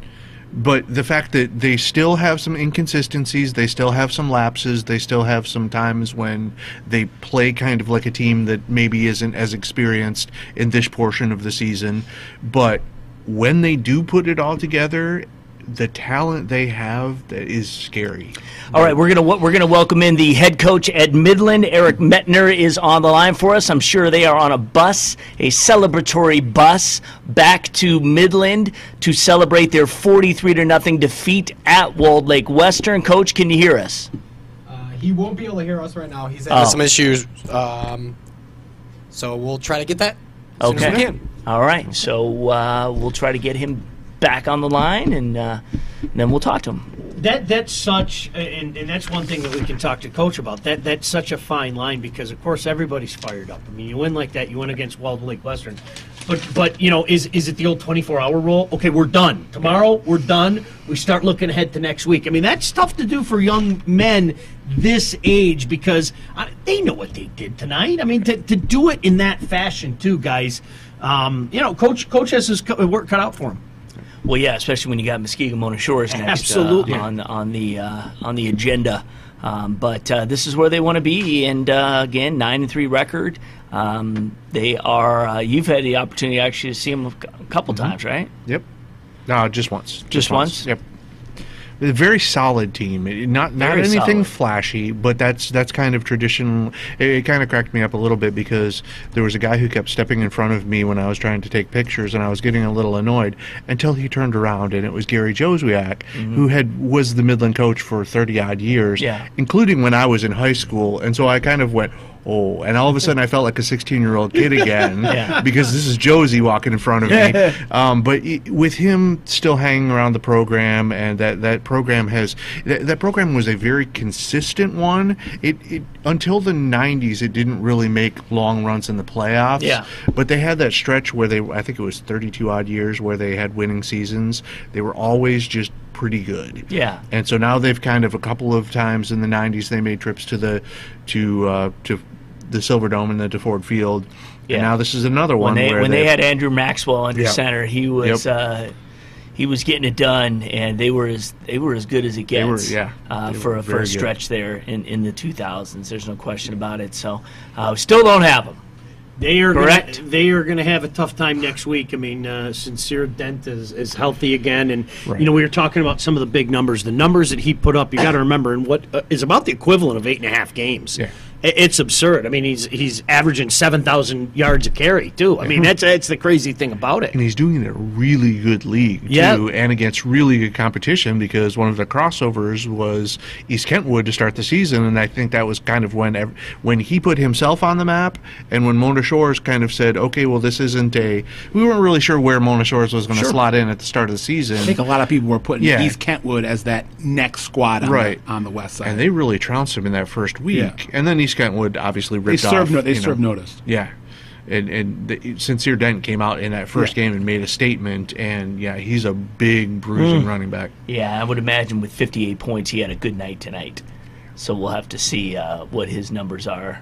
But the fact that they still have some inconsistencies, they still have some lapses, they still have some times when they play kind of like a team that maybe isn't as experienced in this portion of the season. But when they do put it all together, the talent they have that is scary. All right, we're gonna we're gonna welcome in the head coach at Midland. Eric Metner is on the line for us. I'm sure they are on a bus, a celebratory bus, back to Midland to celebrate their 43 to nothing defeat at Walled Lake Western. Coach, can you hear us? Uh, he won't be able to hear us right now. He's having Oh. some issues. Um, so we'll try to get that as soon as we Okay. can. All right. So uh, we'll try to get him back on the line, and, uh, and then we'll talk to him. That that's such, and, and that's one thing that we can talk to coach about. That that's such a fine line because of course everybody's fired up. I mean, you win like that, you win against Walled Lake Western, but but you know, is is it the old twenty four hour rule? Okay, we're done tomorrow. We're done. We start looking ahead to next week. I mean, that's tough to do for young men this age because uh, they know what they did tonight. I mean, to, to do it in that fashion too, guys. Um, you know, coach coach has his co- work cut out for him. Well, yeah, especially when you got Muskegon Mona Shores next Absolutely. uh, on on the uh, on the agenda. Um, but uh, this is where they want to be, and uh, again, nine and three record. Um, they are. Uh, you've had the opportunity actually to see them a cou- a couple times, right? Yep. No, just once. Just once? Yep. A very solid team. It- Not not Very anything solid. flashy, but that's that's kind of tradition. It, it kind of cracked me up a little bit because there was a guy who kept stepping in front of me when I was trying to take pictures, and I was getting a little annoyed until he turned around, and it was Gary Joswiak, who had was the Midland coach for thirty odd years, Mm-hmm. Yeah. including when I was in high school, and so I kind of went. Oh, and all of a sudden I felt like a 16 year old kid [laughs] again Yeah. because this is Josie walking in front of me. [laughs] um, but with him still hanging around the program, and that, that program has that, that program was a very consistent one. It, it until the 90s, it didn't really make long runs in the playoffs. Yeah. But they had that stretch where they, I think it was 32 odd years where they had winning seasons. They were always just pretty good. Yeah. And so now they've kind of a couple of times in the '90s they made trips to the to uh, to the Silver Dome and then to Ford Field. Yeah. And now this is another When one they where when they had Andrew Maxwell under Yep. center, he was. Yep. Uh, he was getting it done, and they were as they were as good as it gets. were, yeah. uh, for a, for very a good. stretch there in, in the 2000s. There's no question about it. So, uh, we still don't have them. They are Correct. Gonna, they are going to have a tough time next week. I mean, uh, Sincere Dent is, is healthy again, and Right. you know we were talking about some of the big numbers. The numbers that he put up, you got to remember, and what uh, is about the equivalent of eight and a half games. Yeah. I- It's absurd. I mean, he's he's averaging seven thousand yards a carry too. I mean, that's that's the crazy thing about it. and he's doing it in a really good league Yeah. too, and against really good competition because one of the crossovers was East Kentwood to start the season, and I think that was kind of when when he put himself on the map, and when Mona Shores kind of said, okay, well this isn't a, we weren't really sure where Mona Shores was going to Sure. slot in at the start of the season. I think a lot of people were putting Yeah. East Kentwood as that next squad on, Right. the, on the west side. and they really trounced him in that first week, Yeah. and then East Kentwood obviously They ripped served off. no- they you know. served notice. Yeah. And and the, Sincere Dent came out in that first Yeah. game and made a statement, and yeah, he's a big bruising Mm. running back. Yeah, I would imagine with 58 points, he had a good night tonight. So we'll have to see uh, what his numbers are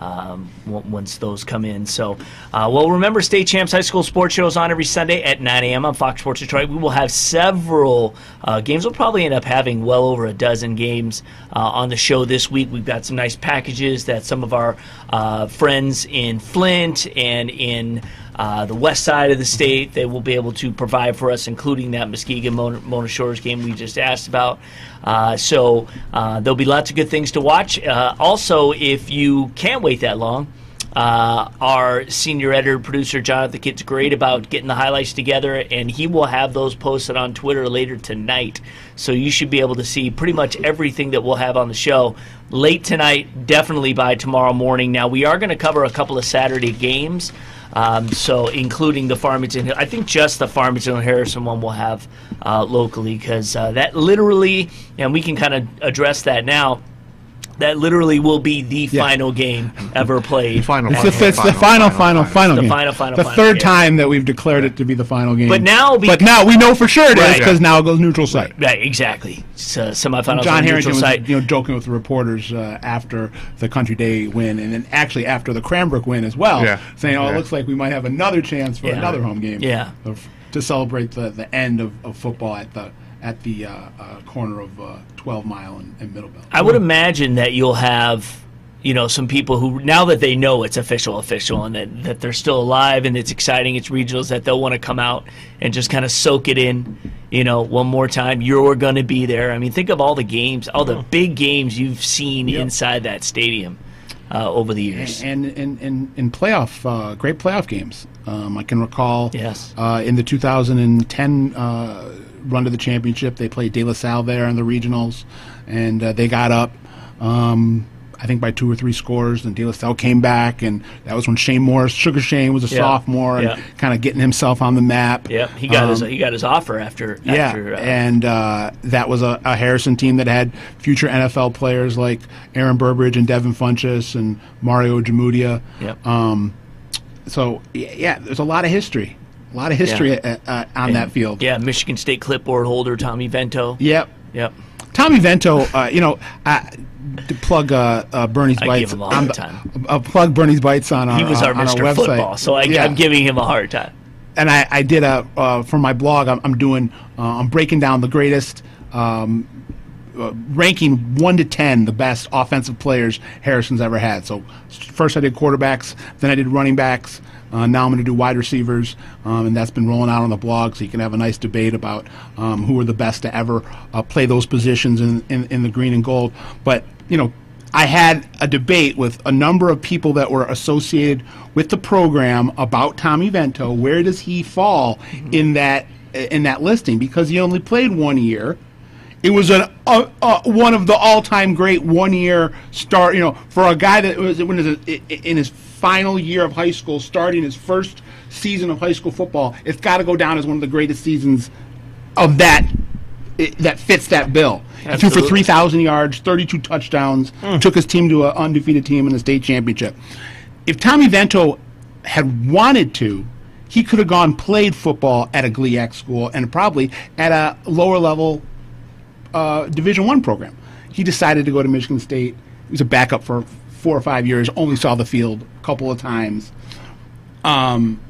um, once those come in. So, uh, well, remember, State Champs High School Sports Show is on every Sunday at 9 a.m. on Fox Sports Detroit. We will have several uh, games. We'll probably end up having well over a dozen games uh, on the show this week. We've got some nice packages that some of our uh, friends in Flint and in uh, the west side of the state they will be able to provide for us, including that Muskegon Mona, Mona Shores game we just asked about. Uh, so uh, there'll be lots of good things to watch. Uh, also, if you can't wait that long, uh, our senior editor producer Jonathan Kitt's great about getting the highlights together, and he will have those posted on Twitter later tonight. So you should be able to see pretty much everything that we'll have on the show late tonight, definitely by tomorrow morning. Now we are going to cover a couple of Saturday games. Um, so, including the Farmington, I think just the Farmington Harrison one we'll have uh, locally because uh, that literally, and we can kind of address that now. That literally will be the final game ever played. final, It's, the, it's the final, final, final, The game. final, final, the final third game. time that we've declared it to be the final game. But now, but now we know for sure it is Right. because now it goes neutral site. Right, exactly. It's, uh, semifinals John on Herrington was site. you know joking with the reporters uh, after the Country Day win, and then actually after the Cranbrook win as well, Yeah. saying, "Oh, it looks like we might have another chance for Yeah. another home game, Yeah. of, to celebrate the, the end of, of football at the at the uh, uh, corner of uh, 12 Mile and, and Middlebelt." I would imagine that you'll have, you know, some people who now that they know it's official, official, and that, that they're still alive and it's exciting, it's regionals, that they'll want to come out and just kind of soak it in, you know, one more time. You're going to be there. I mean, think of all the games, all the big games you've seen inside that stadium uh, over the years. and in in, in playoff, uh, great playoff games. Um, I can recall Yes. uh, in the 2010 uh, run to the championship, they played De La Salle there in the regionals, and uh, they got up. Um, I think by two or three scores, and De La Salle came back, and that was when Shane Morris, Sugar Shane, was a Yeah. sophomore, Yeah. and kind of getting himself on the map. Yep, he got his Um, he got his offer after yeah, after uh, and uh, that was a, a Harrison team that had future NFL players like Aaron Burbridge and Devin Funchess and Mario Ojemudia. Yep. Um, so yeah, there's a lot of history, a lot of history Yeah. uh, uh, on that field. Yeah, Michigan State clipboard holder Tommy Vento. Yep. Yep. Tommy Vento, uh, you know, uh, to plug uh, uh, Bernie's I bites. give him a hard I'm- time. I'll plug Bernie's bites on our He was our on Mr. website. Football, so I, Yeah. I'm giving him a hard time. and I, I did a uh, for my blog. I'm, I'm doing. Uh, I'm breaking down the greatest, um, uh, ranking one to ten the best offensive players Harrison's ever had. So first I did quarterbacks, then I did running backs. Uh, now I'm going to do wide receivers, um, and that's been rolling out on the blog, so you can have a nice debate about um, who are the best to ever uh, play those positions in, in in the green and gold. But you know, I had a debate with a number of people that were associated with the program about Tommy Vento. Where does he fall in that in that listing? Because he only played one year. It was an uh, uh, one of the all-time great one-year start. You know, for a guy that was when his, in his final year of high school, starting his first season of high school football, it's got to go down as one of the greatest seasons of that it, that fits that bill. He threw for three thousand yards, thirty-two touchdowns, took his team to an undefeated team in the state championship. If Tommy Vento had wanted to, he could have gone played football at a GLIAC school and probably at a lower level uh, Division One program. He decided to go to Michigan State. He was a backup for four or five years. Only saw the field a couple of times. Um,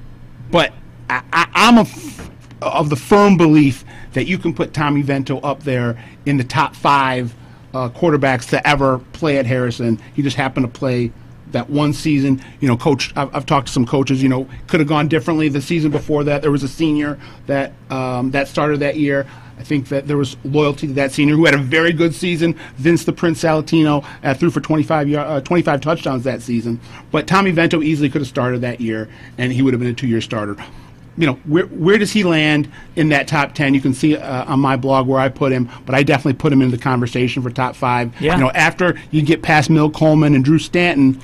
but I, I, I'm a f- of the firm belief that you can put Tommy Vento up there in the top five uh, quarterbacks to ever play at Harrison. He just happened to play that one season. You know, coach. I've, I've talked to some coaches. You know, could have gone differently. The season before that, there was a senior that um, that started that year. I think that there was loyalty to that senior who had a very good season. Vince the Prince Salatino uh, threw for 25, yar- uh, 25 touchdowns that season. But Tommy Vento easily could have started that year, and he would have been a two-year starter. You know, where where does he land in that top 10? You can see uh, on my blog where I put him, but I definitely put him in the conversation for top five. Yeah. You know, after you get past Mill Coleman and Drew Stanton,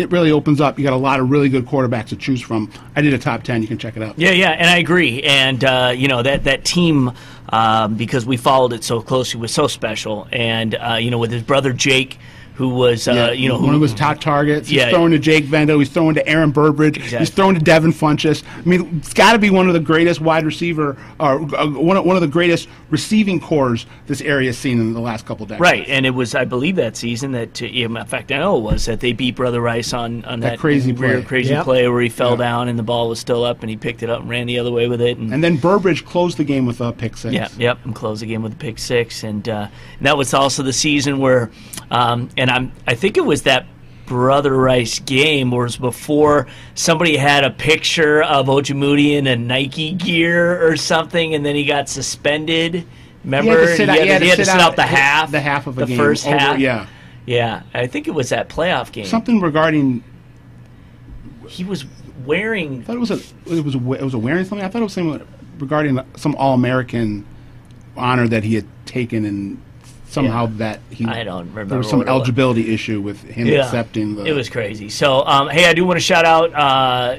it really opens up. You got a lot of really good quarterbacks to choose from. I did a top 10. You can check it out. Yeah, yeah, and I agree. And uh, you know that that team, um, because we followed it so closely, was so special. And uh, you know, with his brother Jake, who was uh, Yeah, you know one who of his top targets. He's Yeah. throwing to Jake Vento. He's throwing to Aaron Burbridge. He's Exactly. throwing to Devin Funchess. I mean, it's got to be one of the greatest wide receiver, or uh, one of, one of the greatest receiving corps this area has seen in the last couple decades. Right, and it was, I believe, that season that, uh, yeah, in fact, I know it was that they beat Brother Rice on, on That that, crazy play. crazy Yep. play where he fell Yeah. down and the ball was still up and he picked it up and ran the other way with it. And, And then Burbridge closed the game with a pick six. yeah, yep, and closed the game with a pick six, and, uh, and that was also the season where, um, and I'm, I think it was that Brother Rice game was before somebody had a picture of Ojemudia in a Nike gear or something, and then he got suspended. He Remember, had to sit, And out, he had, he had to sit out the the- half, the half of the game. first over- half. Yeah, Yeah, I think it was that playoff game. something regarding. he was wearing. I thought it was a it was a, it was a wearing something. I thought it was something regarding some All American honor that he had taken and somehow Yeah. that he I don't remember there was some what it was. eligibility issue with him accepting the It was crazy. So, um, hey, I do want to shout out, uh,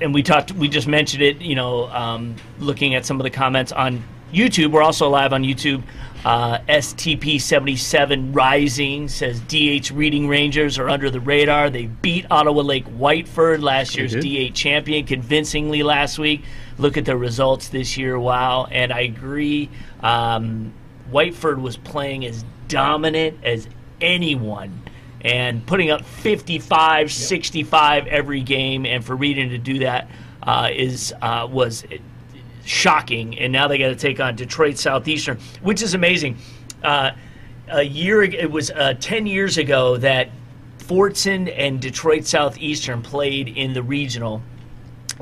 and we talked, we just mentioned it. You know, um, looking at some of the comments on YouTube. We're also live on YouTube. Uh, STP77 Rising says DH Reading Rangers are under the radar. They beat Ottawa Lake Whiteford, last year's did. D8 champion, convincingly last week. Look at the results this year. Wow. And I agree. Um, Whiteford was playing as dominant as anyone and putting up 55, 65 every game. And for Reading to do that uh, is uh, was shocking. And now they got to take on Detroit Southeastern, which is amazing. Uh, a year, it was uh, 10 years ago that Fordson and Detroit Southeastern played in the regional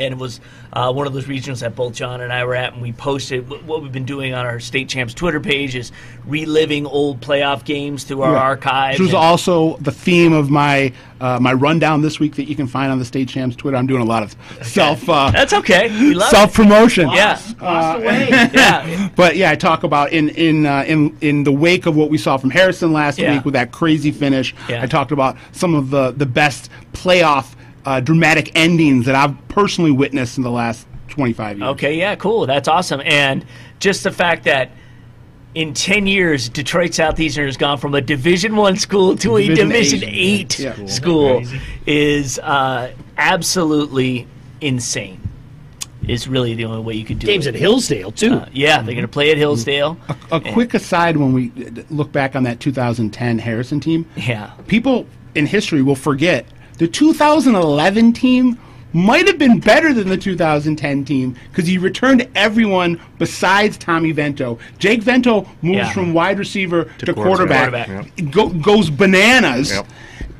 and it was uh, one of those regionals that both John and I were at, and we posted wh- what we've been doing on our state champs Twitter page is reliving old playoff games through our Yeah. archives. This was and- also the theme of my uh, my rundown this week that you can find on the State Champs Twitter. I'm doing a lot of self uh, That's okay. Self promotion. Yeah. yeah. [laughs] But yeah, I talk about in in uh, in in the wake of what we saw from Harrison last Yeah. week with that crazy finish. Yeah. I talked about some of the the best playoff uh, dramatic endings that I've personally witnessed in the last 25 years. Okay, yeah, cool. That's awesome. And just the fact that in 10 years, Detroit Southeastern has gone from a Division One school to a Division Division eight. Eight Yeah. school is uh, absolutely insane. Is really the only way you could do Games it. Games at Hillsdale too. Uh, yeah, they're going to play at Hillsdale. A quick aside when we look back on that 2010 Harrison team, Yeah. people in history will forget the 2011 team might have been better than the 2010 team because he returned everyone besides Tommy Vento. Jake Vento moves Yeah. from wide receiver to, quarterback. quarterback, Quarterback. Go, goes bananas, Yep.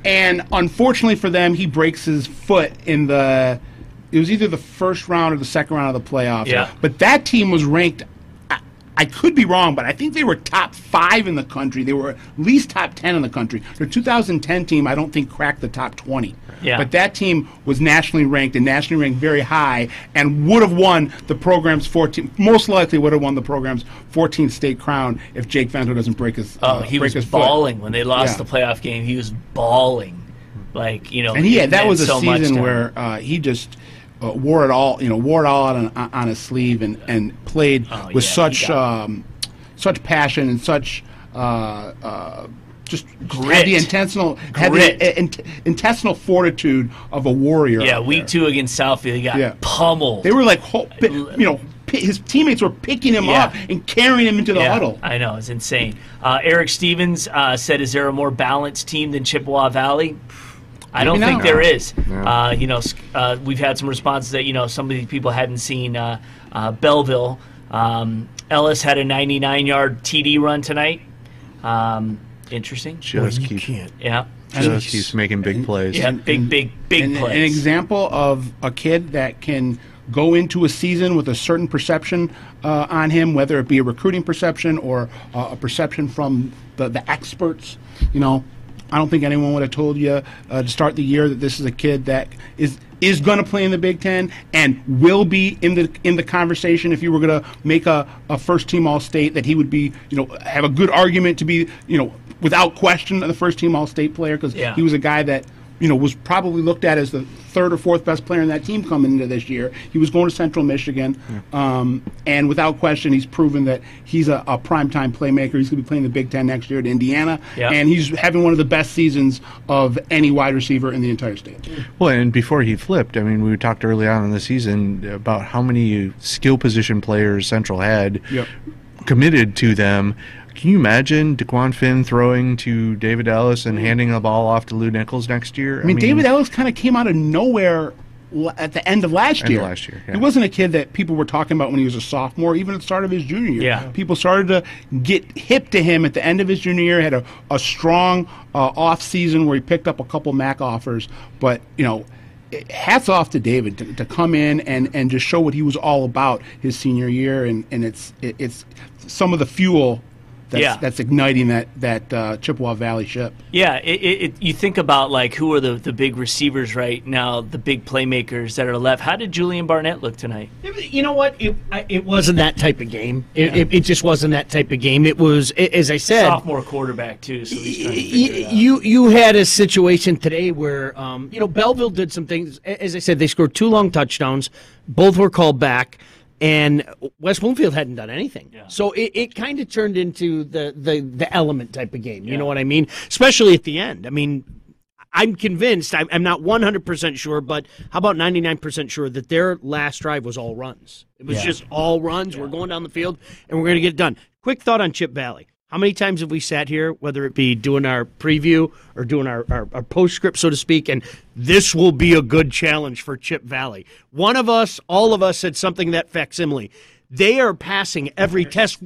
and unfortunately for them, he breaks his foot in the. It was either the first round or the second round of the playoffs. Yeah. But that team was ranked I- could be wrong, but I think they were top five in the country. They were at least top 10 in the country. Their 2010 team, I don't think, cracked the top 20. Yeah. But that team was nationally ranked and nationally ranked very high and would have won the program's 14, most likely would have won the program's 14th state crown if Jake Vento doesn't break his, Oh, uh, he break was his foot. bawling when they lost Yeah. the playoff game. He was bawling, like you know. And he had, that was a so season where uh, he just uh, wore it all, you know, wore it all on, on his sleeve and, and played Oh, with yeah, such um, such passion and such uh, uh, just Grit. had the intentional had Grit. the in, intestinal fortitude of a warrior. yeah, out week there. two against Southfield, he got Yeah. pummeled. They were like, ho- you know, his teammates were picking him Yeah. up and carrying him into the yeah, huddle. I know it's insane. Uh, Eric Stevens uh, said, "Is there a more balanced team than Chippewa Valley?" I don't Maybe think there is. No. Uh, you know, uh, we've had some responses that you know some of these people hadn't seen uh, uh, Belleville. Um, Ellis had a 99-yard TD run tonight. Um, interesting. Just you keep, can't. Yeah. just keeps making big plays. Yeah, big, big, big an, plays. an example of a kid that can go into a season with a certain perception uh, on him, whether it be a recruiting perception or uh, a perception from the, the experts. You know, I don't think anyone would have told you uh, to start the year that this is a kid that is is going to play in the Big Ten and will be in the in the conversation. If you were going to make a, a first team All State, that he would be, you know, have a good argument to be, you know, without question, the first team All State player because Yeah. he was a guy that you know, was probably looked at as the third or fourth best player in that team coming into this year. He was going to Central Michigan, um, and without question, he's proven that he's a, a primetime playmaker. He's going to be playing the Big Ten next year at Indiana, Yeah. and he's having one of the best seasons of any wide receiver in the entire state. Well, and before he flipped, I mean, we talked early on in the season about how many skill position players Central had Yep. committed to them. Can you imagine DeQuan Finn throwing to David Ellis and handing the ball off to Lou Nichols next year? I mean, David Ellis kind of came out of nowhere at the end of last End of year. last year, yeah. He wasn't a kid that people were talking about when he was a sophomore, even at the start of his junior year. Yeah. People started to get hip to him at the end of his junior year, had a, a strong uh, off season where he picked up a couple MAC offers. But, you know, hats off to David to, to come in and, and just show what he was all about his senior year. And, and it's, it, it's some of the fuel that's, Yeah. that's igniting that, that uh, Chippewa Valley ship. Yeah, it, it, it, you think about like who are the, the big receivers right now, the big playmakers that are left. How did Julian Barnett look tonight? You know what? It, I, it wasn't that type of game. It, Yeah. it, it just wasn't that type of game. It was, a- as I said, Sophomore quarterback too, so he's trying to figure it you you had a situation today where um, you know Belleville did some things. As I said, they scored two long touchdowns. Both were called back, and West Bloomfield hadn't done anything. So it, it kind of turned into the, the the element type of game. You know what I mean? Especially at the end. I mean. I'm convinced. I'm, I'm not 100% sure, but how about 99% sure that their last drive was all runs? It was Yeah. just all runs. We're going down the field and we're going to get it done. Quick thought on Chip Valley. How many times have we sat here, whether it be doing our preview or doing our, our, our postscript, so to speak, and this will be a good challenge for Chip Valley? One of us, all of us said something that facsimile. They are passing every test.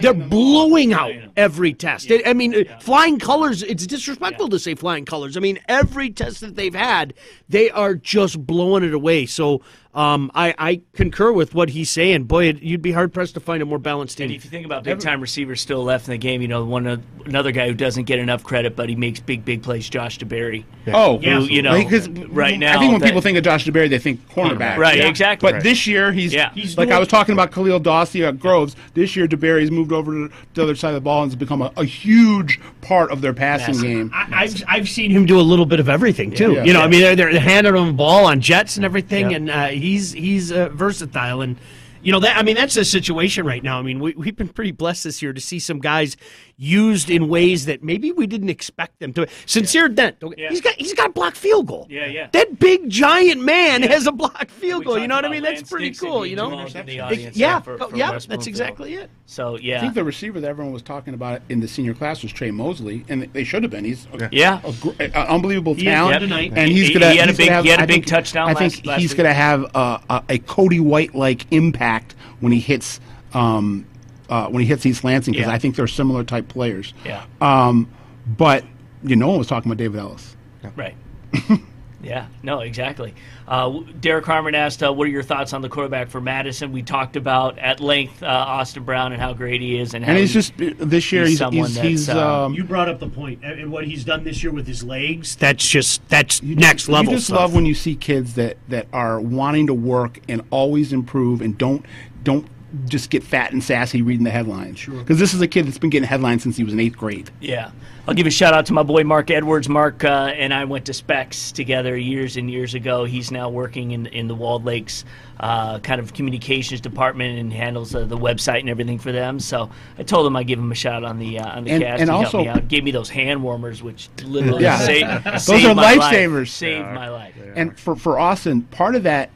They're, blowing out every test. I mean, uh, flying colors, it's disrespectful to say flying colors. I mean, every test that they've had, they are just blowing it away. So um, I, I concur with what he's saying. Boy, it, you'd be hard pressed to find a more balanced team. And if you think about big time receivers still left in the game, you know, one of, another guy who doesn't get enough credit, but he makes big, big plays, Josh DeBerry. Oh, who, you know, because right now, I think when that- people think of Josh DeBerry, they think cornerback. Right, Yeah. exactly. But Right. this year, he's, Yeah. he's He's like I was talking about Khalil Dawsey at Groves. This year, DeBerry's moved over to the other side of the ball and has become a, a huge part of their passing game. I, I've, I've seen him do a little bit of everything too. Yeah. You know, Yeah. I mean, they're, they're handing him the ball on jets and everything, Yeah. and uh, he's he's uh, versatile. And you know that I mean that's the situation right now. I mean, we, we've been pretty blessed this year to see some guys used in ways that maybe we didn't expect them to. Sincere Dent, okay, he's got he's got a block field goal. Yeah, yeah. That big giant man has a block field goal. You know what I mean? That's pretty cool. You know? It- yeah, for- oh, for yeah, West that's exactly it. So yeah, I think the receiver that everyone was talking about in the senior class was Trey Mosley, and they should have been. He's a, Yeah. a gr- an unbelievable talent, and he's he- gonna. he had a big- have, he had a big think- touchdown I think last- he's to have a, a Cody White like impact when he hits um, uh, when he hits East Lansing because Yeah. I think they're similar type players. Yeah. Um, but you know, no one was talking about David Ellis. Right. [laughs] yeah. No. Exactly. Uh, Derek Harmon asked, uh, "What are your thoughts on the quarterback for Madison?" We talked about at length uh, Austin Brown and how great he is, and, how And he's he- just this year. He's someone he's, he's uh, um, You brought up the point, and and what he's done this year with his legs. That's just that's next You level. just stuff. love when you see kids that that are wanting to work and always improve and don't don't just get fat and sassy reading the headlines. Sure. Because this is a kid that's been getting headlines since he was in eighth grade. Yeah. I'll give a shout out to my boy Mark Edwards. Mark uh, and I went to Specs together years and years ago. He's now working in in the Walled Lakes uh, kind of communications department and handles uh, the website and everything for them. So I told him I'd give him a shout on the uh, on the And- cast. and he also- helped me out. Gave me those hand warmers, which literally Yeah. saved, [laughs] Those saved are my life. lifesavers. Saved my life. And for for Austin, part of that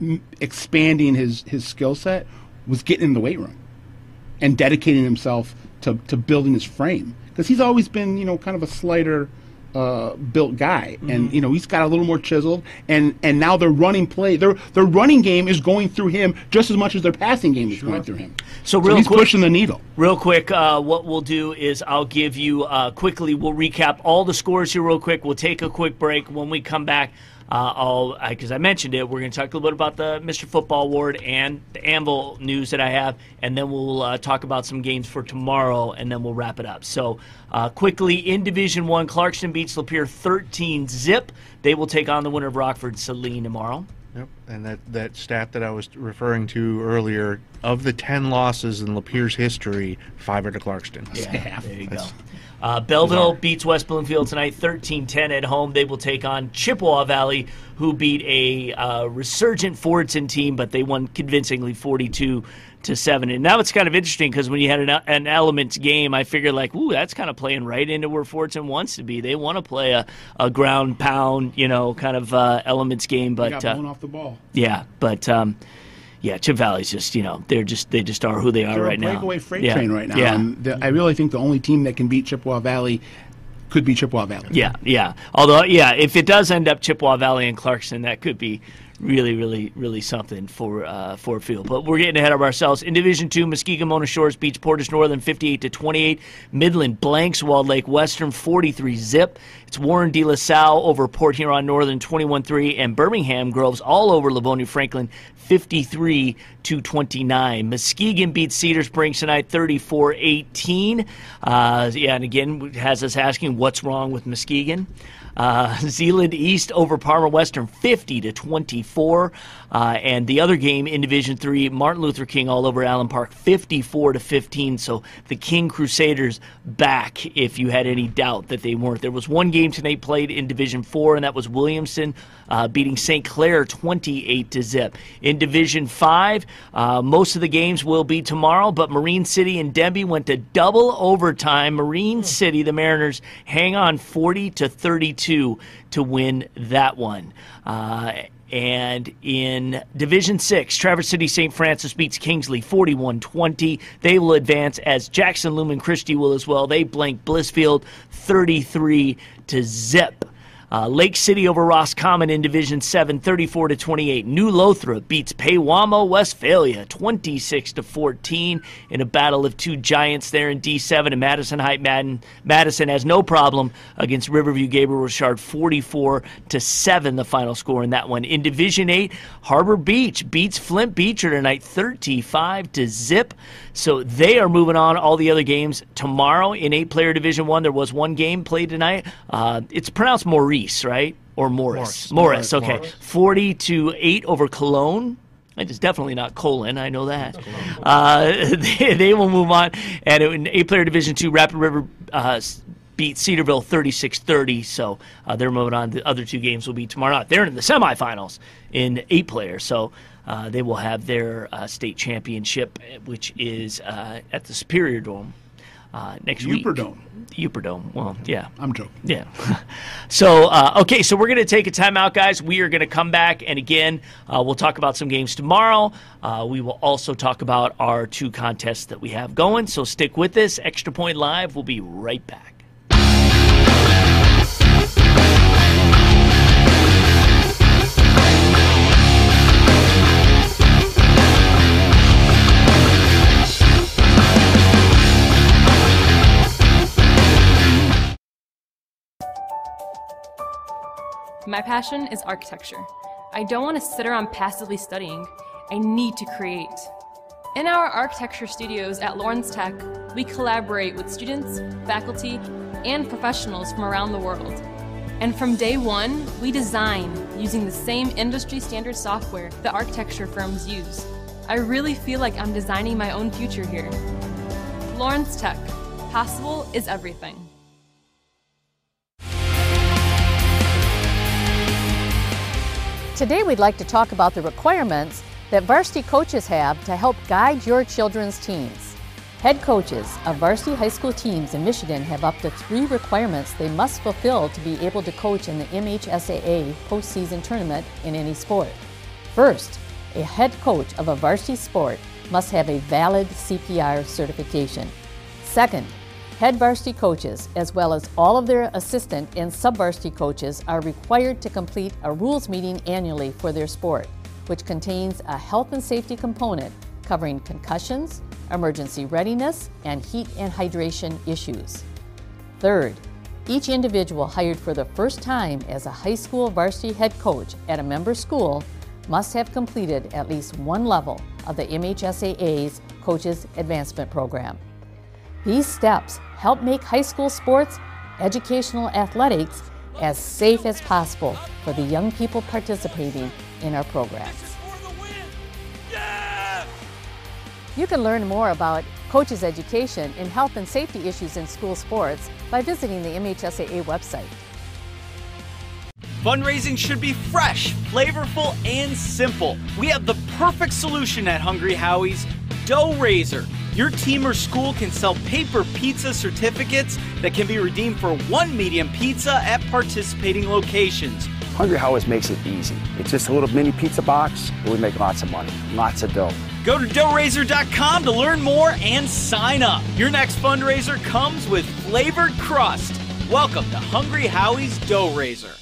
m- expanding his his skill set was getting in the weight room and dedicating himself to to building his frame because he's always been you know kind of a slighter. Uh, built guy, Mm-hmm. and you know he's got a little more chiseled, and and now their running play, their their running game is going through him just as much as their passing game is going through him. So real he's quick- pushing the needle. Real quick, uh, what we'll do is I'll give you uh, quickly. We'll recap all the scores here real quick. We'll take a quick break. When we come back, uh, I'll because I mentioned it. We're going to talk a little bit about the Mr. Football Award and the Anvil news that I have, and then we'll uh, talk about some games for tomorrow, and then we'll wrap it up. So uh, quickly in Division One, Clarkston beats Lapeer 13 zip. They will take on the winner of Rockford Celine tomorrow. Yep, and that, that stat that I was referring to earlier, of the 10 losses in Lapeer's history, five are to Clarkston. Yeah, there you go. Uh, Belleville beats West Bloomfield tonight, 13-10 at home. They will take on Chippewa Valley, who beat a uh, resurgent Fordson team, but they won convincingly 42 to seven. And now it's kind of interesting because when you had an, an elements game, I figured like, ooh, that's kind of playing right into where Fordson wants to be. They want to play a, a ground pound, you know, kind of uh, elements game, but got uh, off the ball. yeah, but. Um, yeah, Chip Valley's just you know they're just they just are who they are They're right a now. breakaway freight yeah. train right now. Yeah, And the, I really think the only team that can beat Chippewa Valley could be Chippewa Valley. Yeah, yeah. Although, yeah, if it does end up Chippewa Valley and Clarkston, that could be really, really, really something for uh, Ford Field. But we're getting ahead of ourselves. In Division Two, Muskegon Mona Shores beats Portage Northern 58 to 28. Midland blanks Walled Lake Western 43 zip. It's Warren De La Salle over Port Huron Northern 21-3, and Birmingham Groves all over Livonia Franklin 53 to 29. Muskegon beats Cedar Springs tonight 34-18. Uh, yeah, and again has us asking what's wrong with Muskegon. Uh, Zeeland East over Parma Western 50 to 24. Uh, and the other game in Division 3, Martin Luther King all over Allen Park 54 to 15. So the King Crusaders back if you had any doubt that they weren't. There was one game tonight played in Division 4 and that was Williamston uh, beating St. Clair 28 to zip. In Division 5, uh, most of the games will be tomorrow, but Marine City and Denby went to double overtime. Marine City, the Mariners, hang on 40 to 32 to win that one. Uh, and in Division 6, Traverse City St. Francis beats Kingsley 41 20. They will advance as Jackson Lumen Christi will as well. They blank Blissfield 33 to zip. Uh, Lake City over Roscommon in Division 7, 34 to 28. New Lothrop beats Pewamo Westphalia 26 to 14 in a battle of two giants there in D7. And Madison Height Madden, Madison has no problem against Riverview Gabriel Richard 44 to 7, the final score in that one. In Division 8, Harbor Beach beats Flint Beecher tonight 35 to zip. So they are moving on. All the other games tomorrow in eight player Division 1. There was one game played tonight. Uh, it's pronounced Maurice, right? Or Morris. Morris. Morris, okay. Morris. 40 to 8 over Cologne. It's definitely not Colon. I know that. Uh, [laughs] they, they will move on. And in eight player Division 2, Rapid River uh, beat Cedarville 36 30. So uh, they're moving on. The other two games will be tomorrow night. They're in the semifinals in eight players. So uh, they will have their uh, state championship, which is uh, at the Superior Dome uh, next week. Uperdome. Uperdome. Well, yeah. I'm joking. Yeah. [laughs] so, uh, okay, so we're going to take a timeout, guys. We are going to come back, and again, uh, we'll talk about some games tomorrow. Uh, we will also talk about our two contests that we have going. So stick with us. Extra Point Live. We'll be right back. My passion is architecture. I don't want to sit around passively studying. I need to create. In our architecture studios at Lawrence Tech, we collaborate with students, faculty, and professionals from around the world. And from day one, we design using the same industry standard software that architecture firms use. I really feel like I'm designing my own future here. Lawrence Tech. Possible is everything. Today, we'd like to talk about the requirements that varsity coaches have to help guide your children's teams. Head coaches of varsity high school teams in Michigan have up to three requirements they must fulfill to be able to coach in the MHSAA postseason tournament in any sport. First, a head coach of a varsity sport must have a valid CPR certification. Second, head varsity coaches, as well as all of their assistant and sub varsity coaches, are required to complete a rules meeting annually for their sport, which contains a health and safety component covering concussions, emergency readiness, and heat and hydration issues. Third, each individual hired for the first time as a high school varsity head coach at a member school must have completed at least one level of the MHSAA's Coaches Advancement Program. These steps help make high school sports, educational athletics, as safe as possible for the young people participating in our programs. You can learn more about coaches' education and health and safety issues in school sports by visiting the MHSAA website. Fundraising should be fresh, flavorful, and simple. We have the perfect solution at Hungry Howie's Dough Raiser. Your team or school can sell paper pizza certificates that can be redeemed for one medium pizza at participating locations. Hungry Howie's makes it easy. It's just a little mini pizza box, and we make lots of money, lots of dough. Go to doughraiser.com to learn more and sign up. Your next fundraiser comes with flavored crust. Welcome to Hungry Howie's Dough Raiser.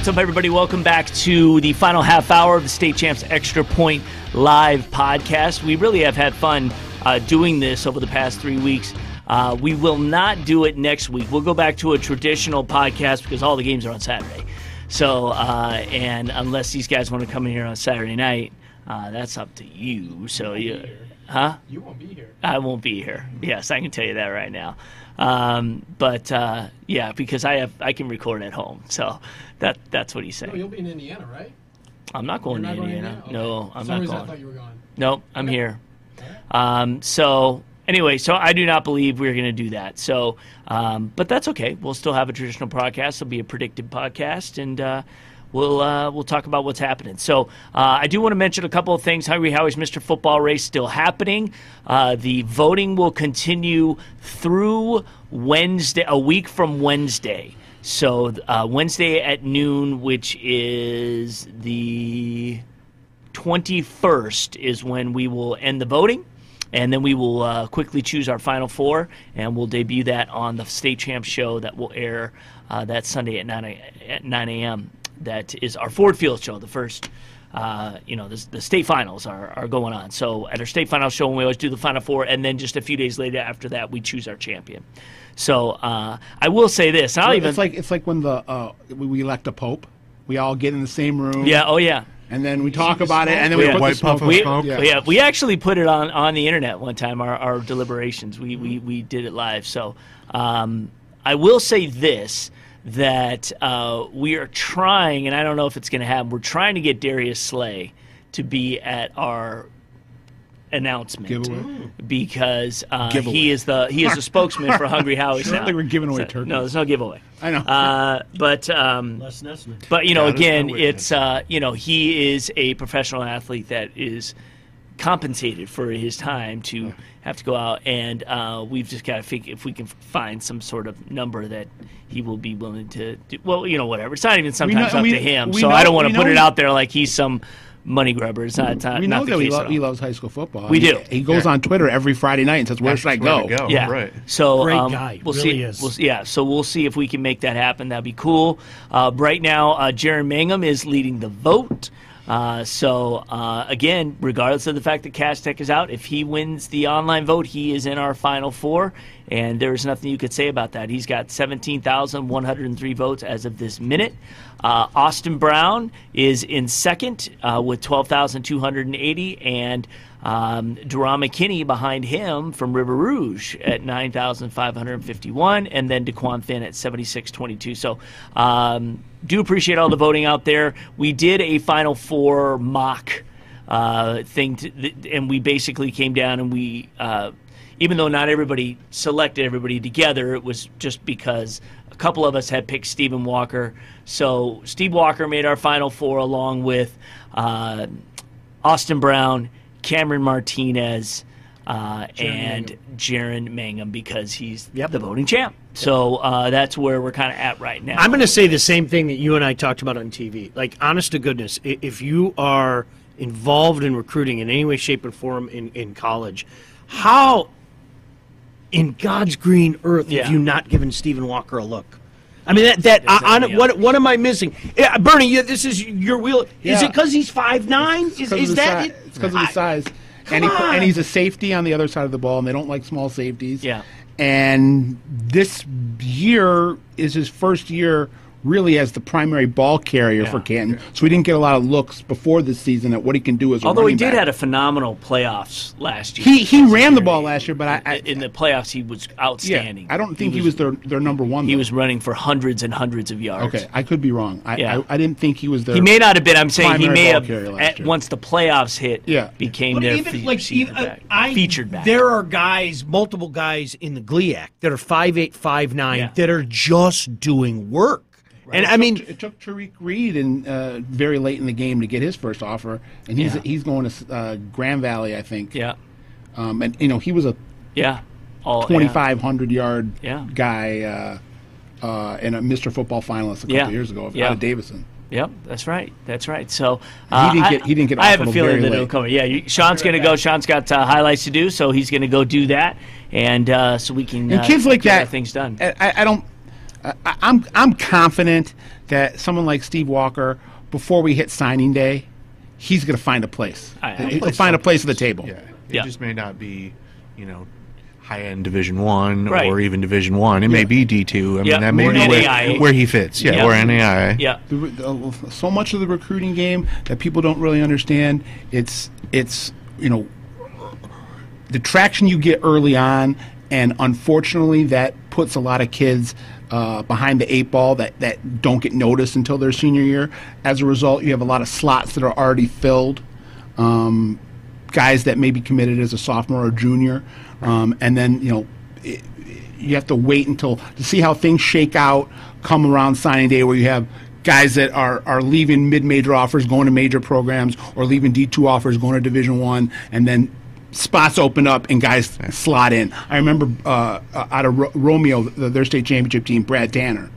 What's up, everybody? Welcome back to the final half hour of the State Champs Extra Point Live podcast. We really have had fun uh, doing this over the past three weeks. Uh, we will not do it next week. We'll go back to a traditional podcast because all the games are on Saturday. So, uh, and unless these guys want to come in here on Saturday night, uh, that's up to you. So, you, huh? You won't be here. I won't be here. Yes, I can tell you that right now. Um, but uh, yeah, because I have I can record at home, so that that's what he's No, saying. you'll be in Indiana, right? I'm not going to not going to Indiana. Indiana? No, I'm not reason I going. thought you were going. Nope, I'm here. Um, so anyway, so I do not believe we're going to do that. So, um, but that's okay. We'll still have a traditional podcast. It'll be a predicted podcast, and uh, we'll uh, we'll talk about what's happening. So uh, I do want to mention a couple of things. Hungry Howie's Mr. Football race still happening. Uh, the voting will continue through Wednesday, a week from Wednesday. So uh, Wednesday at noon, which is the 21st is when we will end the voting. And then we will uh, quickly choose our final four, and we'll debut that on the State Champ show that will air uh, that Sunday at 9, a- at 9 a.m. That is our Ford Field show, the first. Uh, you know, the, the state finals are, are going on. So at our state final show, we always do the final four, and then just a few days later after that, we choose our champion. So uh, I will say this. I'll So even it's like it's like when the uh, we, we elect a pope. We all get in the same room. Yeah. Oh, yeah. And then we talk about it, and then we Yeah. put the smoke. we, Yeah. yeah. we actually put it on, on the internet one time. Our, our deliberations, we, we we did it live. So um, I will say this: that uh, we are trying, and I don't know if it's going to happen. We're trying to get Darius Slay to be at our announcement Giveaway? because uh, Giveaway. he is the he is the spokesman for Hungry Howie's [laughs] It's not now. like we're giving away So- turkeys. No, there's no giveaway. I know. Uh, but um, Less but you know, God again, my it's uh, you know he is a professional athlete that is compensated for his time to have to go out, and uh, we've just got to figure if we can find some sort of number that he will be willing to do. Well, you know, whatever. It's not even sometimes know- up we- to him, so know- I don't want to put it out there like he's some money grubber. It's not. It's not, we not know the that he, case lo- at all. he loves high school football. We do. He, goes Yeah. on Twitter every Friday night and says, "Where should I go?" Yeah. So Great um, guy. We'll Really see. is. We'll, yeah. So we'll see if we can make that happen. That'd be cool. Uh, right now, uh, Jaron Mangum is leading the vote. Uh, so uh, again, regardless of the fact that Cass Tech is out, if he wins the online vote, he is in our final four, and there is nothing you could say about that. He's got seventeen thousand one hundred and three votes as of this minute. Uh, Austin Brown is in second uh, with twelve thousand two hundred and eighty, and um, McKinney behind him from River Rouge at 9,551, and then Dequan Finn at 7,622. So, um, do appreciate all the voting out there. We did a Final Four mock uh, thing, to, and we basically came down and we, uh, even though not everybody selected everybody together, it was just because a couple of us had picked Stephen Walker. So, Steve Walker made our Final Four along with. Uh, Austin Brown, Cameron Martinez, uh, and Jaron Mangum because he's the voting champ. So uh, that's where we're kind of at right now. I'm going to say the same thing that you and I talked about on TV. Like, honest to goodness, if you are involved in recruiting in any way, shape, or form in, in college, how in God's green earth Yeah. have you not given Stephen Walker a look? I mean, that, that I, uh, definitely I, what what am I missing? Yeah, Bernie, you, this is your wheel. Is Yeah. it because he's five nine? Is, is of that si- it? It's because of the size. and, he, and he's a safety on the other side of the ball, and they don't like small safeties. Yeah. And this year is his first year really as the primary ball carrier for Canton. So we didn't get a lot of looks before this season at what he can do as a Although he did back. had a phenomenal playoffs last year. he he ran the ball last year, but I, I in the playoffs he was outstanding. I don't think he was, their their number one. He was running for hundreds and hundreds of yards. okay. I could be wrong. I, Yeah. I, I didn't think he was their. He may not have been. I'm saying he may have carrier at, once the playoffs hit. Yeah. became But their even fe- like even, uh, back, I, featured back. There are guys, multiple guys in the GLIAC that are five eight, five nine Yeah. that are just doing work. And I mean, it took Tariq Reed in uh, very late in the game to get his first offer, and he's Yeah. he's going to uh, Grand Valley, I think. Yeah. Um, and you know he was a yeah, all twenty five hundred yard Yeah. guy uh, uh, and a Mr. Football finalist a couple Yeah. years ago Yeah. out of Davison. Yep, that's right. That's right. So He uh, didn't I- get- he didn't get I have a feeling that it'll come. Yeah, you, Sean's going to go. Sean's got uh, highlights to do, so he's going to go do that, and uh, so we can And uh, kids like get that, things done. I- I don't. I, I'm I'm confident that someone like Steve Walker, before we hit signing day, he's going to find a place. I- I- He'll find a place at the table. Yeah, it Yeah. just may not be, you know, high end Division One Right. or even Division One. It may be D two. I mean, Yeah, that may or be where, where he fits. Yeah, Yeah. or NAIA. Yeah, The, the, so much of the recruiting game that people don't really understand. It's it's you know the traction you get early on, and unfortunately, that puts a lot of kids uh, behind the eight ball that, that don't get noticed until their senior year. As a result, you have a lot of slots that are already filled. Um, guys that may be committed as a sophomore or junior, um, and then you know it, you have to wait until to see how things shake out come around signing day, where you have guys that are, are leaving mid-major offers going to major programs or leaving D2 offers going to Division One, and then spots open up and guys slot in. I remember uh, uh, out of Ro- Romeo, the, their state championship team, Brad Tanner.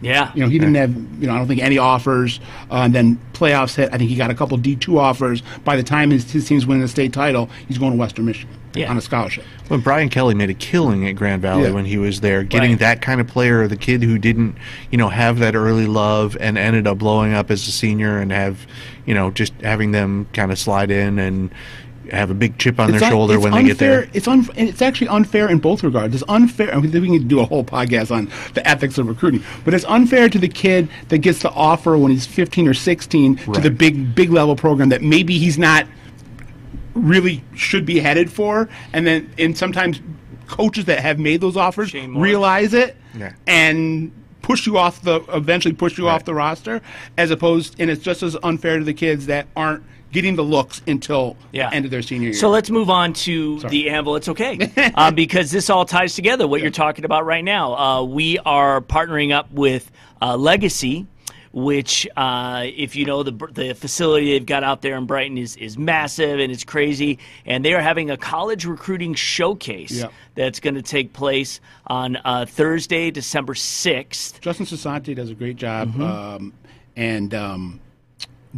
yeah. You know, he didn't have, you know, I don't think any offers. Uh, and then playoffs hit. I think he got a couple D2 offers. By the time his, his team's winning the state title, he's going to Western Michigan Yeah. on a scholarship. When Brian Kelly made a killing at Grand Valley Yeah. when he was there, getting Right. that kind of player, the kid who didn't, you know, have that early love and ended up blowing up as a senior and have, you know, just having them kind of slide in and have a big chip on their un- shoulder it's when they get there. It's un- and it's actually unfair in both regards. It's unfair. I mean, we can do a whole podcast on the ethics of recruiting, but it's unfair to the kid that gets the offer when he's 15 or 16 to the big big level program that maybe he's not really should be headed for, and then and sometimes coaches that have made those offers Shane Morris. realize it Yeah. and push you off the eventually push you off the roster as opposed and it's just as unfair to the kids that aren't getting the looks until Yeah. the end of their senior year. So let's move on to the Anvil. It's okay uh, [laughs] because this all ties together. What you're talking about right now. Uh, we are partnering up with uh, Legacy, which, uh, if you know, the the facility they've got out there in Brighton is is massive and it's crazy. And they are having a college recruiting showcase Yeah. that's going to take place on uh, Thursday, December sixth. Justin Sasante does a great job, Mm-hmm. um, and um,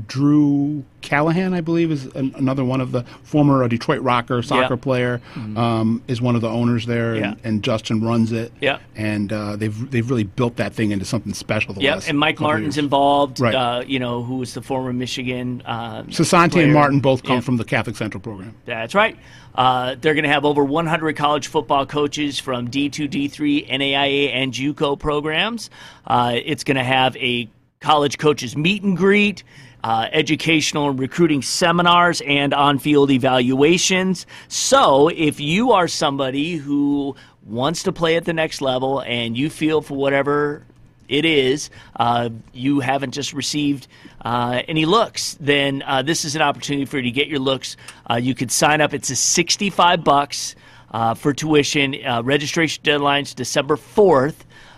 Drew Callahan, I believe, is an, another one of the former uh, Detroit Rocker soccer Yeah. Mm-hmm. player. Um, is one of the owners there, Yeah. and, and Justin runs it. Yeah. and uh, they've they've really built that thing into something special. Last and Mike Martin's years. involved. Right. Uh, you know, who was the former Michigan. Uh, Sasante player. and Martin both come Yeah. from the Catholic Central program. That's right. Uh, they're going to have over 100 college football coaches from D2, D3, NAIA, and JUCO programs. Uh, it's going to have a college coaches meet and greet. Uh, educational and recruiting seminars and on field evaluations. So, if you are somebody who wants to play at the next level and you feel for whatever it is, uh, you haven't just received uh, any looks, then uh, this is an opportunity for you to get your looks. Uh, you could sign up. It's a 65 bucks uh, for tuition. Uh, registration deadline's December 4th.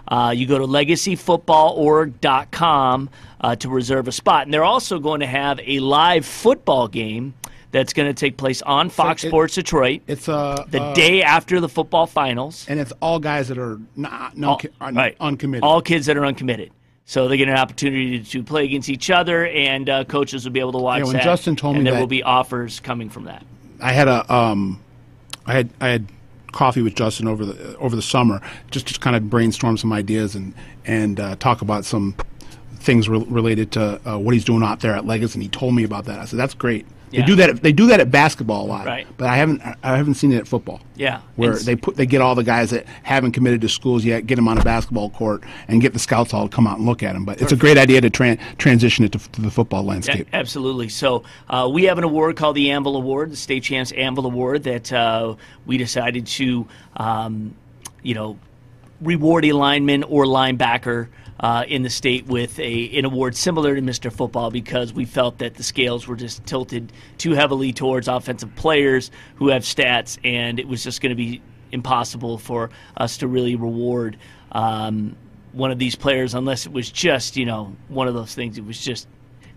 Uh, you go to legacyfootballorg.com uh, to reserve a spot. And they're also going to have a live football game that's going to take place on Fox it- Sports Detroit It's uh, the uh, day after the football finals. and it's all guys that are not no, All- are right. uncommitted. All kids that are uncommitted. So they get an opportunity to play against each other, and uh, coaches will be able to watch Yeah, when that. Justin told and me there that- will be offers coming from that. I had a um, I had I had coffee with Justin over the over the summer just to kind of brainstorm some ideas and and uh, talk about some things re- related to uh, what he's doing out there at Legacy, and he told me about that. I said, "That's great." Yeah. They do that. They do that at basketball a lot, Right. But I haven't. I haven't seen it at football. Yeah. where they put they get all the guys that haven't committed to schools yet, get them on a basketball court, and get the scouts all to come out and look at them. But it's a great idea to tran transition it to, to the football landscape. A- absolutely. So uh, we have an award called the Anvil Award, the State Champs Anvil Award, that uh, we decided to, um, you know, reward a lineman or linebacker. Uh, in the state with a an award similar to Mr. Football because we felt that the scales were just tilted too heavily towards offensive players who have stats, and it was just going to be impossible for us to really reward um, one of these players unless it was just you know one of those things. It was just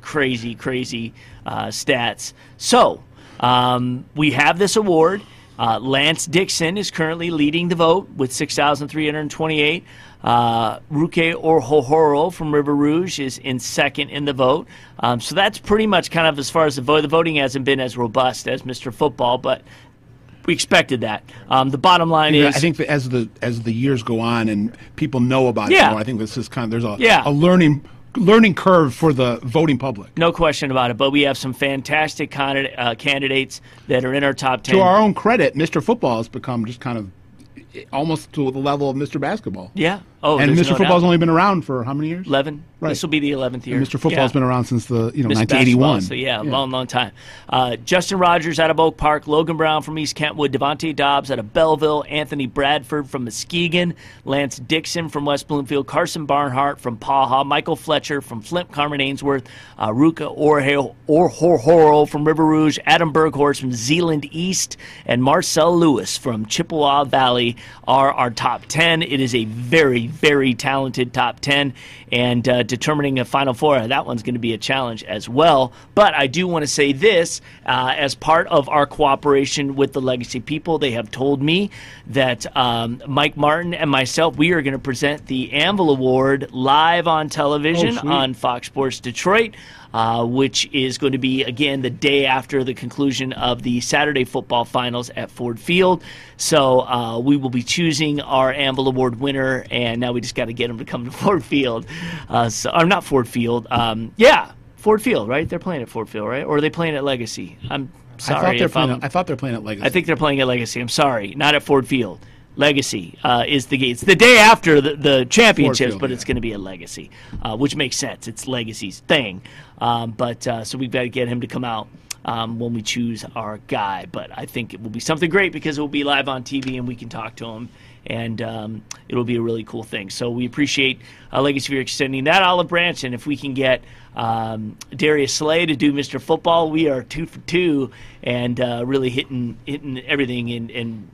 crazy, crazy uh, stats. So um, we have this award. Uh, Lance Dixon is currently leading the vote with 6,328. Uh, Ruke Orhorhoro from River Rouge is in second in the vote. Um, so that's pretty much kind of as far as the vote. The voting hasn't been as robust as Mr. Football, but we expected that. Um, the bottom line Yeah, is I think that as the as the years go on and people know about Yeah. it more, I think this is kind of there's a Yeah. a learning learning curve for the voting public. no question about it. But we have some fantastic candidate, uh, candidates that are in our top 10. To our own credit, Mr. Football has become just kind of almost to the level of Mr. Basketball. Yeah. Oh, and Mr. no Football's doubt. only been around for how many years? Eleven. Right. This will be the eleventh year. And Mr. Football's Yeah. been around since the you know 1981. Basketball, So yeah, a long, long time. Uh, Justin Rogers out of Oak Park, Logan Brown from East Kentwood, Devontae Dobbs out of Belleville, Anthony Bradford from Muskegon, Lance Dixon from West Bloomfield, Carson Barnhart from Paha, Michael Fletcher from Flint, Carman-Ainsworth, uh, Ruke Orhorhoro from River Rouge, Adam Berghorst from Zeeland East, and Marcel Lewis from Chippewa Valley are our top 10. It is a very, very talented top 10, and uh, determining a Final Four, that one's going to be a challenge as well. But I do want to say this uh, as part of our cooperation with the Legacy people, they have told me that um, Mike Martin and myself, we are going to present the Anvil Award live on television Oh, on Fox Sports Detroit. Uh, which is going to be again the day after the conclusion of the Saturday football finals at Ford Field. So uh, we will be choosing our Anvil Award winner, and now we just got to get them to come to [laughs] Ford Field. Uh, so, or not Ford Field. Um, yeah, Ford Field, right? They're playing at Ford Field, right? Or are they playing at Legacy? I'm sorry. I thought they're playing. At, I thought they're playing at Legacy. I think they're playing at Legacy. I'm sorry, not at Ford Field. Legacy uh, is the it's the day after the, the championships, Field, but it's going to be a Legacy, uh, which makes sense. It's Legacy's thing, um, but uh, so we've got to get him to come out um, when we choose our guy. But I think it will be something great because it will be live on TV and we can talk to him, and um, it'll be a really cool thing. So we appreciate uh, Legacy for extending that olive branch, and if we can get um, Darius Slay to do Mr. Football, we are two for two, and uh, really hitting hitting everything and and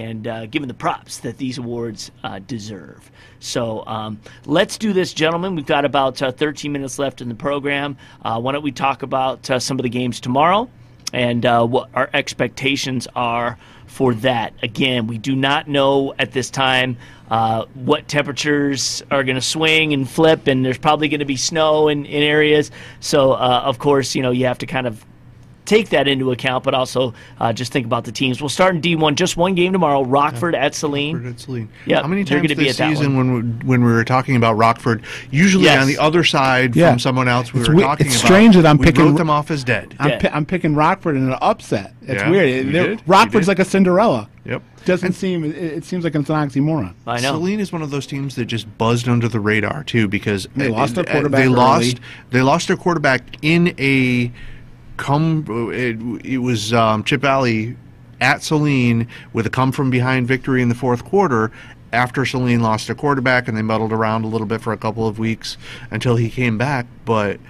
and uh, given the props that these awards uh, deserve. So um, let's do this, gentlemen. We've got about uh, 13 minutes left in the program. Uh, why don't we talk about uh, some of the games tomorrow and uh, what our expectations are for that? Again, we do not know at this time. What temperatures are going to swing and flip, and there's probably going to be snow in, in areas. So, of course, you know you have to kind of take that into account, but also uh, just think about the teams. We'll start in D1, just one game tomorrow. Rockford at Saline. Rockford at Saline. Yeah, How many they're times gonna be this at season when we, when we were talking about Rockford, usually Yes. on the other side Yeah. from someone else we It's were we- talking it's about, strange that I'm we picking- wrote them off as dead. I'm, pi- I'm picking Rockford in an upset. It's Yeah, weird. you They're- did. You Rockford's like a Cinderella. Yep. Doesn't seem. It, it seems like it's an oxymoron. I know. Saline is one of those teams that just buzzed under the radar too because They uh, lost their uh, quarterback They early. lost. They lost their quarterback in a come. It, it was um, Chip Valley at Saline with a come from behind victory in the fourth quarter. After Saline lost their quarterback and they muddled around a little bit for a couple of weeks until he came back, but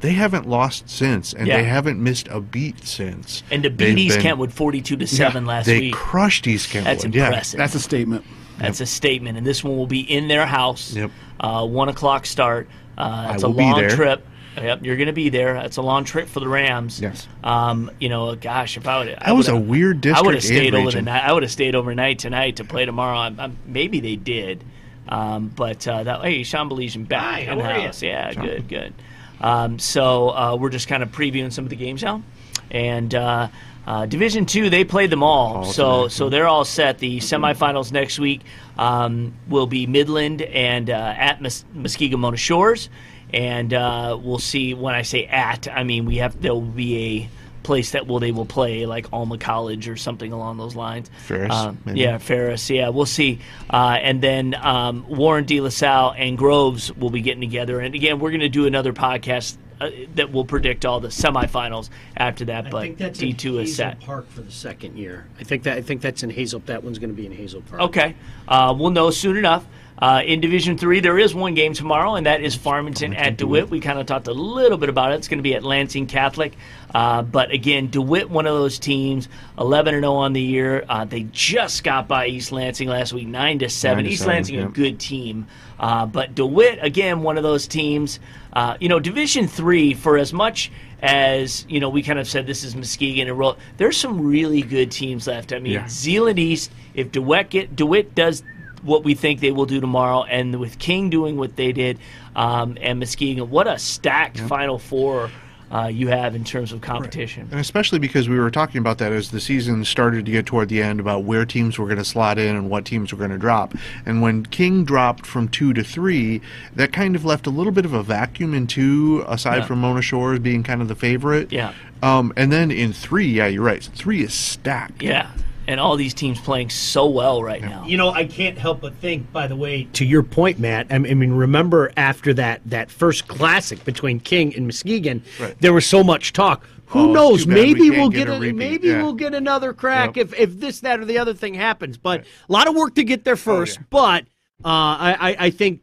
they haven't lost since, and Yeah. they haven't missed a beat since. And to beat They've East been- Kentwood 42 to 7 last they week. crushed East Kentwood. That's yeah. impressive. That's a statement. That's a statement, and this one will be in their house. Yep. Uh, one o'clock start. Uh, it's a will be long there. trip. Yep, you're going to be there. It's a long trip for the Rams. Yes. Um, you know, gosh, if I would, I was would've- a weird I would have stayed and over the night. I would have stayed overnight tonight to play tomorrow. I'm, I'm, maybe they did, um, but uh, that. Hey, Sean Belizean back Hi, in how are ya? house. Yeah, good, good. Um, so uh, we're just kind of previewing some of the games now, and. Uh, uh, Division two, they played them all, All so tonight, so they're all set. The semifinals next week um, will be Midland and uh, at Mus- Muskegon Mona Shores, and uh, we'll see. When I say at, I mean we have there will be a place that will they will play like Alma College or something along those lines. Ferris, Uh, maybe? yeah, Ferris. Yeah, we'll see. Uh, and then um, Warren De La Salle and Groves will be getting together. And again, we're going to do another podcast uh, that will predict all the semifinals after that. I but think D two is set. Park for the second year. I think that I think that's in Hazel. That one's going to be in Hazel Park. Okay, uh, we'll know soon enough. Uh, in Division Three, there is one game tomorrow, and that is Farmington at DeWitt. We kind of talked a little bit about it. It's going to be at Lansing Catholic, uh, but again, DeWitt, one of those teams, eleven and zero on the year. Uh, they just got by East Lansing last week, nine to seven. East Lansing, a good team, uh, but DeWitt again, one of those teams. Uh, you know, Division Three, for as much as you know, we kind of said this is Muskegon and roll. There's some really good teams left. I mean, Yeah. Zeeland East. If DeWitt get, DeWitt does what we think they will do tomorrow, and with King doing what they did, um, and Muskegon, what a stacked Final Four uh, you have in terms of competition. And especially because we were talking about that as the season started to get toward the end about where teams were going to slot in and what teams were going to drop. And when King dropped from two to three, that kind of left a little bit of a vacuum in two, aside Yeah. from Mona Shores being kind of the favorite. Yeah. Um, and then in three, yeah, you're right. Three is stacked. Yeah, and all these teams playing so well right now. You know, I can't help but think. By the way, to your point, Matt. I mean, remember after that that first classic between King and Muskegon, Right. there was so much talk. Who Oh, knows? too we Maybe we'll get get, a a, maybe yeah. we'll get another crack Yep. if if this, that, or the other thing happens. But a lot of work to get there Oh, first. But uh, I, I I think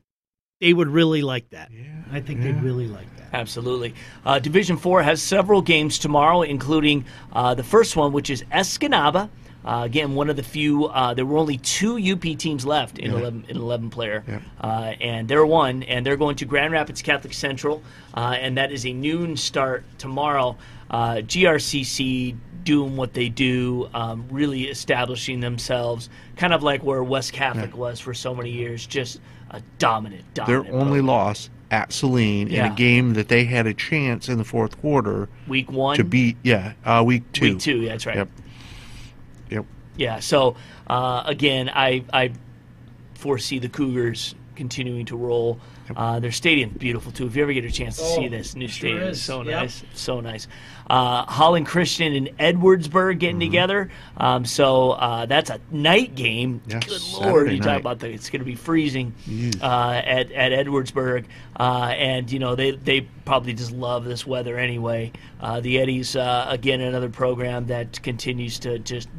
they would really like that. Yeah, I think they'd really like that. Absolutely. Uh, Division Four has several games tomorrow, including uh, the first one, which is Escanaba. Uh, again, one of the few. Uh, there were only two UP teams left in Yeah. eleven in eleven player, uh, and they're one, and they're going to Grand Rapids Catholic Central, uh, and that is a noon start tomorrow. Uh, GRCC doing what they do, um, really establishing themselves, kind of like where West Catholic was for so many years, just a dominant, dominant Their only loss at Saline in a game that they had a chance in the fourth quarter Week one? to beat. Yeah, uh, week two. Week two, yeah, that's right. Yep. Yeah. So uh, again, I I foresee the Cougars continuing to roll. Uh, their stadium's beautiful too. If you ever get a chance to see Oh, this new sure stadium, is. so Yep. nice, so nice. Uh, Holland Christian and Edwardsburg getting together. Um, so uh, that's a night game. Yeah, Good Saturday lord, you talk about the it's going to be freezing uh, at at Edwardsburg, uh, and you know they they probably just love this weather anyway. Uh, the Eddies uh, again another program that continues to just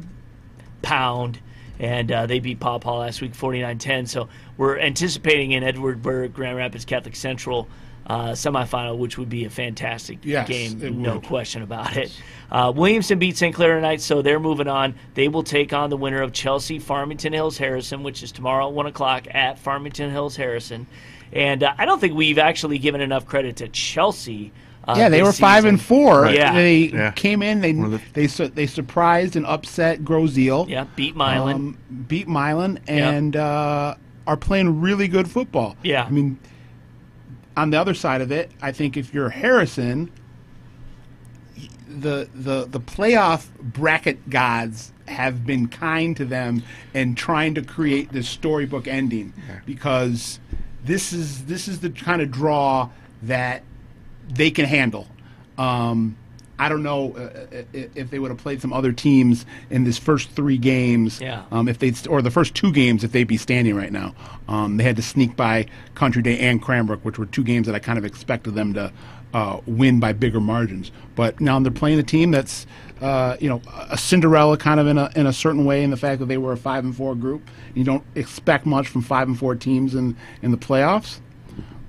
pound, and uh, they beat Paw Paw last week 49-10. So we're anticipating in Edwardsburg Grand Rapids Catholic Central uh, semifinal, which would be a fantastic Yes, game, no would. question about it. Uh, Williamston beat St. Clair tonight, so they're moving on. They will take on the winner of Chelsea Farmington Hills Harrison, which is tomorrow at one o'clock at Farmington Hills Harrison. And uh, I don't think we've actually given enough credit to Chelsea. Uh, yeah, they this were five season. and four. Yeah, They Yeah. came in. They they su- they surprised and upset Grosse Ile. yeah, beat Milan. Um, beat Milan and uh, are playing really good football. Yeah. I mean, on the other side of it, I think if you're Harrison, the the the playoff bracket gods have been kind to them and trying to create this storybook ending because this is this is the kind of draw that they can handle. Um, I don't know uh, if they would have played some other teams in this first three games. Yeah. Um, if they or the first two games, if they'd be standing right now. Um, they had to sneak by Country Day and Cranbrook, which were two games that I kind of expected them to uh, win by bigger margins. But now they're playing a team that's uh, you know a Cinderella kind of in a in a certain way in the fact that they were a five and four group. You don't expect much from five and four teams in in the playoffs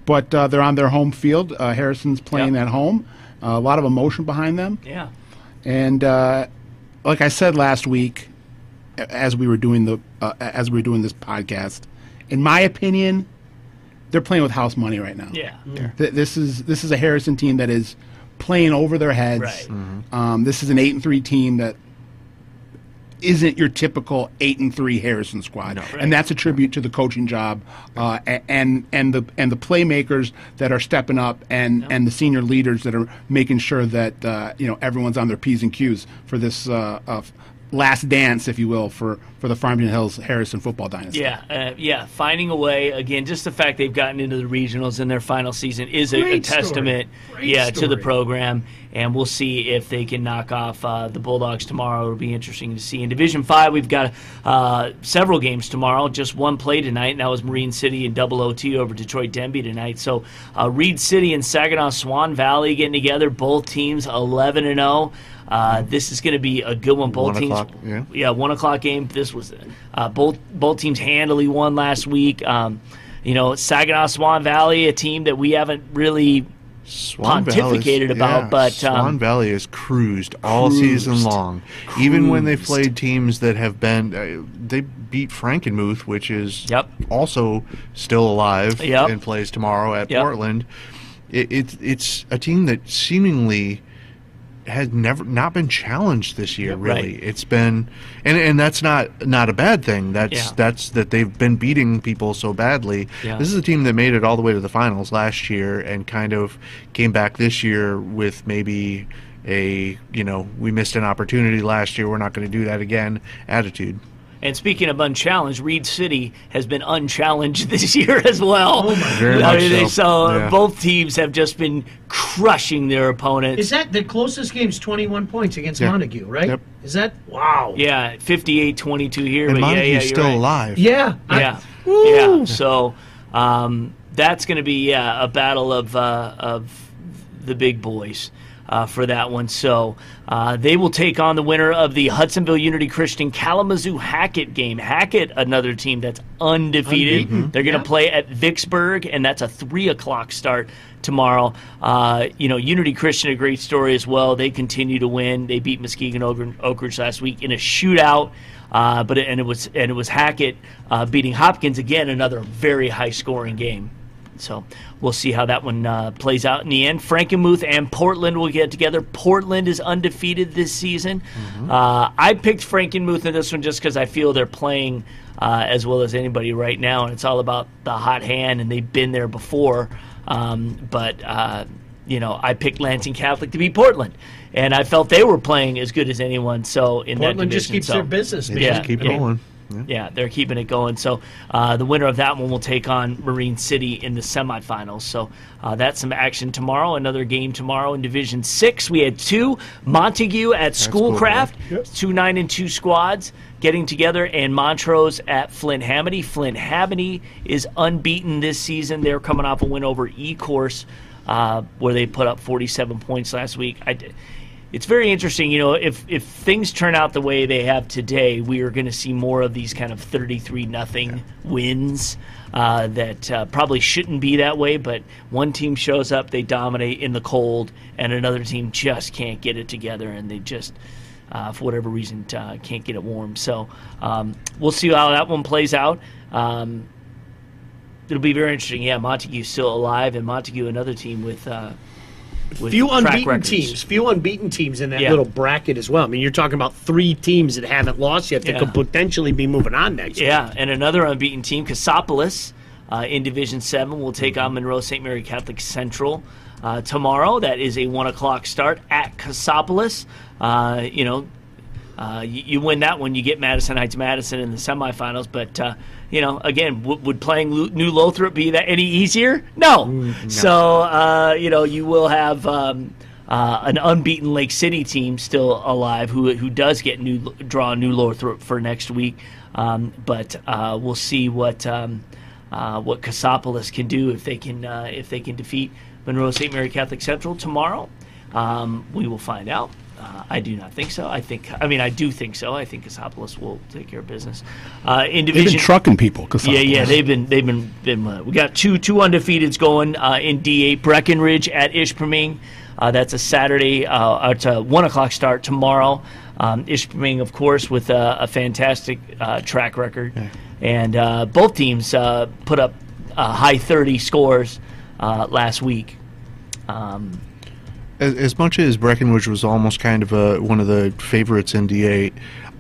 but uh, they're on their home field. Uh, Harrison's playing Yep. at home. Uh, a lot of emotion behind them. yeah. And uh, like I said last week, as we were doing the uh, as we were doing this podcast, in my opinion, they're playing with house money right now. Yeah. Th- this is this is a Harrison team that is playing over their heads. Right. Um, this is an eight and three team that isn't your typical eight and three Harrison squad, and that's a tribute to the coaching job uh, and and the and the playmakers that are stepping up and and the senior leaders that are making sure that uh, you know everyone's on their p's and q's for this uh, uh, last dance, if you will, for for the Farmington Hills Harrison football dynasty. Yeah, uh, yeah. Finding a way again. Just the fact they've gotten into the regionals in their final season is a, a testament, Great yeah, to the program. And we'll see if they can knock off uh, the Bulldogs tomorrow. It'll be interesting to see. In Division Five, we've got uh, several games tomorrow. Just one play tonight, and that was Marine City and double OT over Detroit Denby tonight. So uh, Reed City and Saginaw Swan Valley getting together. Both teams eleven and zero. Uh, this is going to be a good one. Both One teams, o'clock, yeah. yeah, one o'clock game. This was uh, both both teams handily won last week. Um, you know, Saginaw Swan Valley, a team that we haven't really Swan pontificated Valley's- about, yeah, but Swan um, Valley has cruised all Cruised. season long. Even when they've played teams that have been, uh, they beat Frankenmuth, which is Yep. also still alive Yep. and plays tomorrow at Yep. Portland. It, it, it's a team that seemingly has never not been challenged this year. Really, Right. it's been, and and that's not not a bad thing. That's Yeah. that's that they've been beating people so badly. Yeah. This is a team that made it all the way to the finals last year and kind of came back this year with maybe a you know we missed an opportunity last year. We're not going to do that again attitude. And speaking of unchallenged, Reed City has been unchallenged [laughs] this year as well. Oh my Very much so. so Yeah. both teams have just been crushing their opponents. Is that the closest game's 21 points against Yeah. Montague, right? Yep. Is that wow? yeah, 58-22 here. And but Montague's yeah, you're still right. alive. Yeah. I- Yeah, Woo! yeah. So um, that's going to be yeah, a battle of uh, of the big boys uh, for that one. So uh, they will take on the winner of the Hudsonville Unity Christian Kalamazoo Hackett game. Hackett, another team that's undefeated. Unbeaten. They're going to Yeah. play at Vicksburg, and that's a three o'clock start tomorrow. Uh, you know, Unity Christian, a great story as well. They continue to win. They beat Muskegon Oak- Oak Ridge last week in a shootout. Uh, but it, and it was and it was Hackett uh, beating Hopkins again, another very high scoring game. So we'll see how that one uh, plays out in the end. Frankenmuth and Portland will get together. Portland is undefeated this season. Uh, I picked Frankenmuth in this one just because I feel they're playing uh, as well as anybody right now, and it's all about the hot hand, and they've been there before. Um, but uh, you know, I picked Lansing Catholic to beat Portland, and I felt they were playing as good as anyone. So in Portland that just keeps so- their business, man. Yeah, Just keep yeah. going. Yeah, they're keeping it going. So uh, the winner of that one will take on Marine City in the semifinals. So uh, that's some action tomorrow. Another game tomorrow in Division Six. We had two Montague at Schoolcraft, two nine and two squads getting together, and Montrose at Flint Hamady. Flint Hamady is unbeaten this season. They're coming off a win over E Course, uh, where they put up 47 points last week. I it's very interesting. You know, if if things turn out the way they have today, we are going to see more of these kind of thirty-three nothing wins. Uh, that uh, probably shouldn't be that way, but one team shows up, they dominate in the cold, and another team just can't get it together, and they just, uh, for whatever reason, uh, can't get it warm. So um, we'll see how that one plays out. Um, it'll be very interesting. Yeah, Montague's still alive, and Montague, another team with. Few unbeaten records. teams, few unbeaten teams in that Yeah. little bracket as well. I mean, you're talking about three teams that haven't lost yet that Yeah. could potentially be moving on next. Year. Yeah, and another unbeaten team, Cassopolis, uh, in Division Seven, will take on Monroe St. Mary Catholic Central uh, tomorrow. That is a one o'clock start at Cassopolis. Uh, you know, uh, you, you win that one, you get Madison Heights Madison in the semifinals. But uh, you know, again, w- would playing Lu- New Lothrop be that any easier? No. So uh, you know, you will have. Um, uh, an unbeaten Lake City team still alive, who who does get new draw New Lothrop for next week, um, but uh, we'll see what um, uh, what Cassopolis can do if they can uh, if they can defeat Monroe St. Mary Catholic Central tomorrow. Um, we will find out. Uh, I do not think so. I think, I mean, I do think so. I think Cassopolis will take care of business. Uh, in They've been trucking people. yeah, yeah, they've been they've been, been uh, we got two two undefeateds going uh, in D8 Breckenridge at Ishpeming. Uh, that's a Saturday. Uh, it's a one o'clock start tomorrow. Um, Ishpeming, of course, with a, a fantastic uh, track record, and uh, both teams uh, put up uh, high thirty scores uh, last week. Um, As, as much as Breckenridge was almost kind of a, one of the favorites in D8,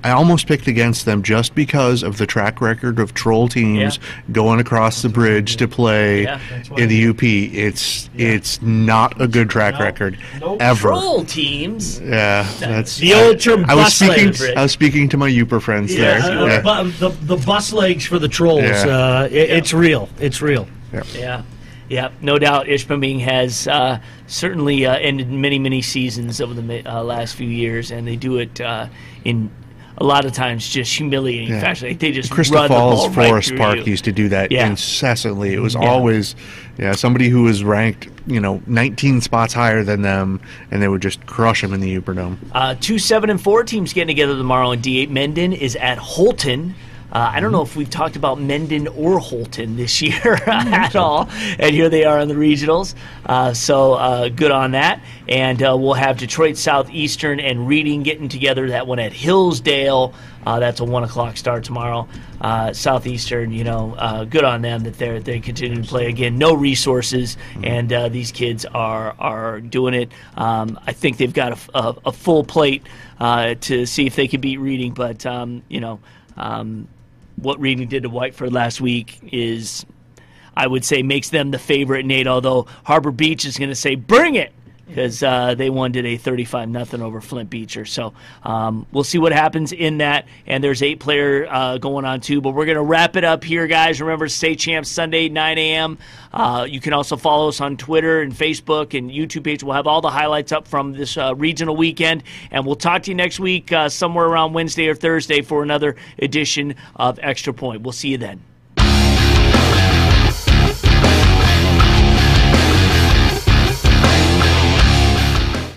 I almost picked against them just because of the track record of troll teams going across the bridge to play Yeah. in the UP. It's it's not a good track record ever. Troll teams. Yeah, that's The old term I was speaking. I was speaking to my Yooper friends Yeah, there. uh, Yeah. the, the bus legs for the trolls. Yeah. Uh, it, It's real. It's real. Yeah, yeah, no doubt. Ishpeming has uh, certainly uh, ended many, many seasons over the uh, last few years, and they do it uh, in a lot of times just humiliating Yeah. fashion. Like they just Crystal run Falls the ball Forest through Park you. used to do that Yeah. incessantly. It was Yeah. always, yeah, somebody who was ranked, you know, 19 spots higher than them, and they would just crush them in the Yooperdome. Uh, two seven and four teams getting together tomorrow in D8. Mendon is at Holton. Uh, I don't know if we've talked about Mendon or Holton this [laughs] year at all, and here they are in the regionals. Uh, so uh, good on that. And uh, we'll have Detroit Southeastern and Reading getting together. That one at Hillsdale. Uh, that's a one o'clock start tomorrow. Uh, Southeastern, you know, uh, good on them that they're they continue to play again. No resources, and uh, these kids are are doing it. Um, I think they've got a, a, a full plate uh, to see if they can beat Reading, but um, you know. Um, what Reading did to Whiteford last week is, I would say, makes them the favorite, Nate. Although Harbor Beach is going to say, "Bring it," because uh, they won today, thirty-five nothing over Flint Beecher. So um, we'll see what happens in that. And there's eight player uh, going on too. But we're going to wrap it up here, guys. Remember, State Champs Sunday, nine a.m. Uh, you can also follow us on Twitter and Facebook and YouTube page. We'll have all the highlights up from this uh, regional weekend, and we'll talk to you next week, uh, somewhere around Wednesday or Thursday, for another edition of Extra Point. We'll see you then.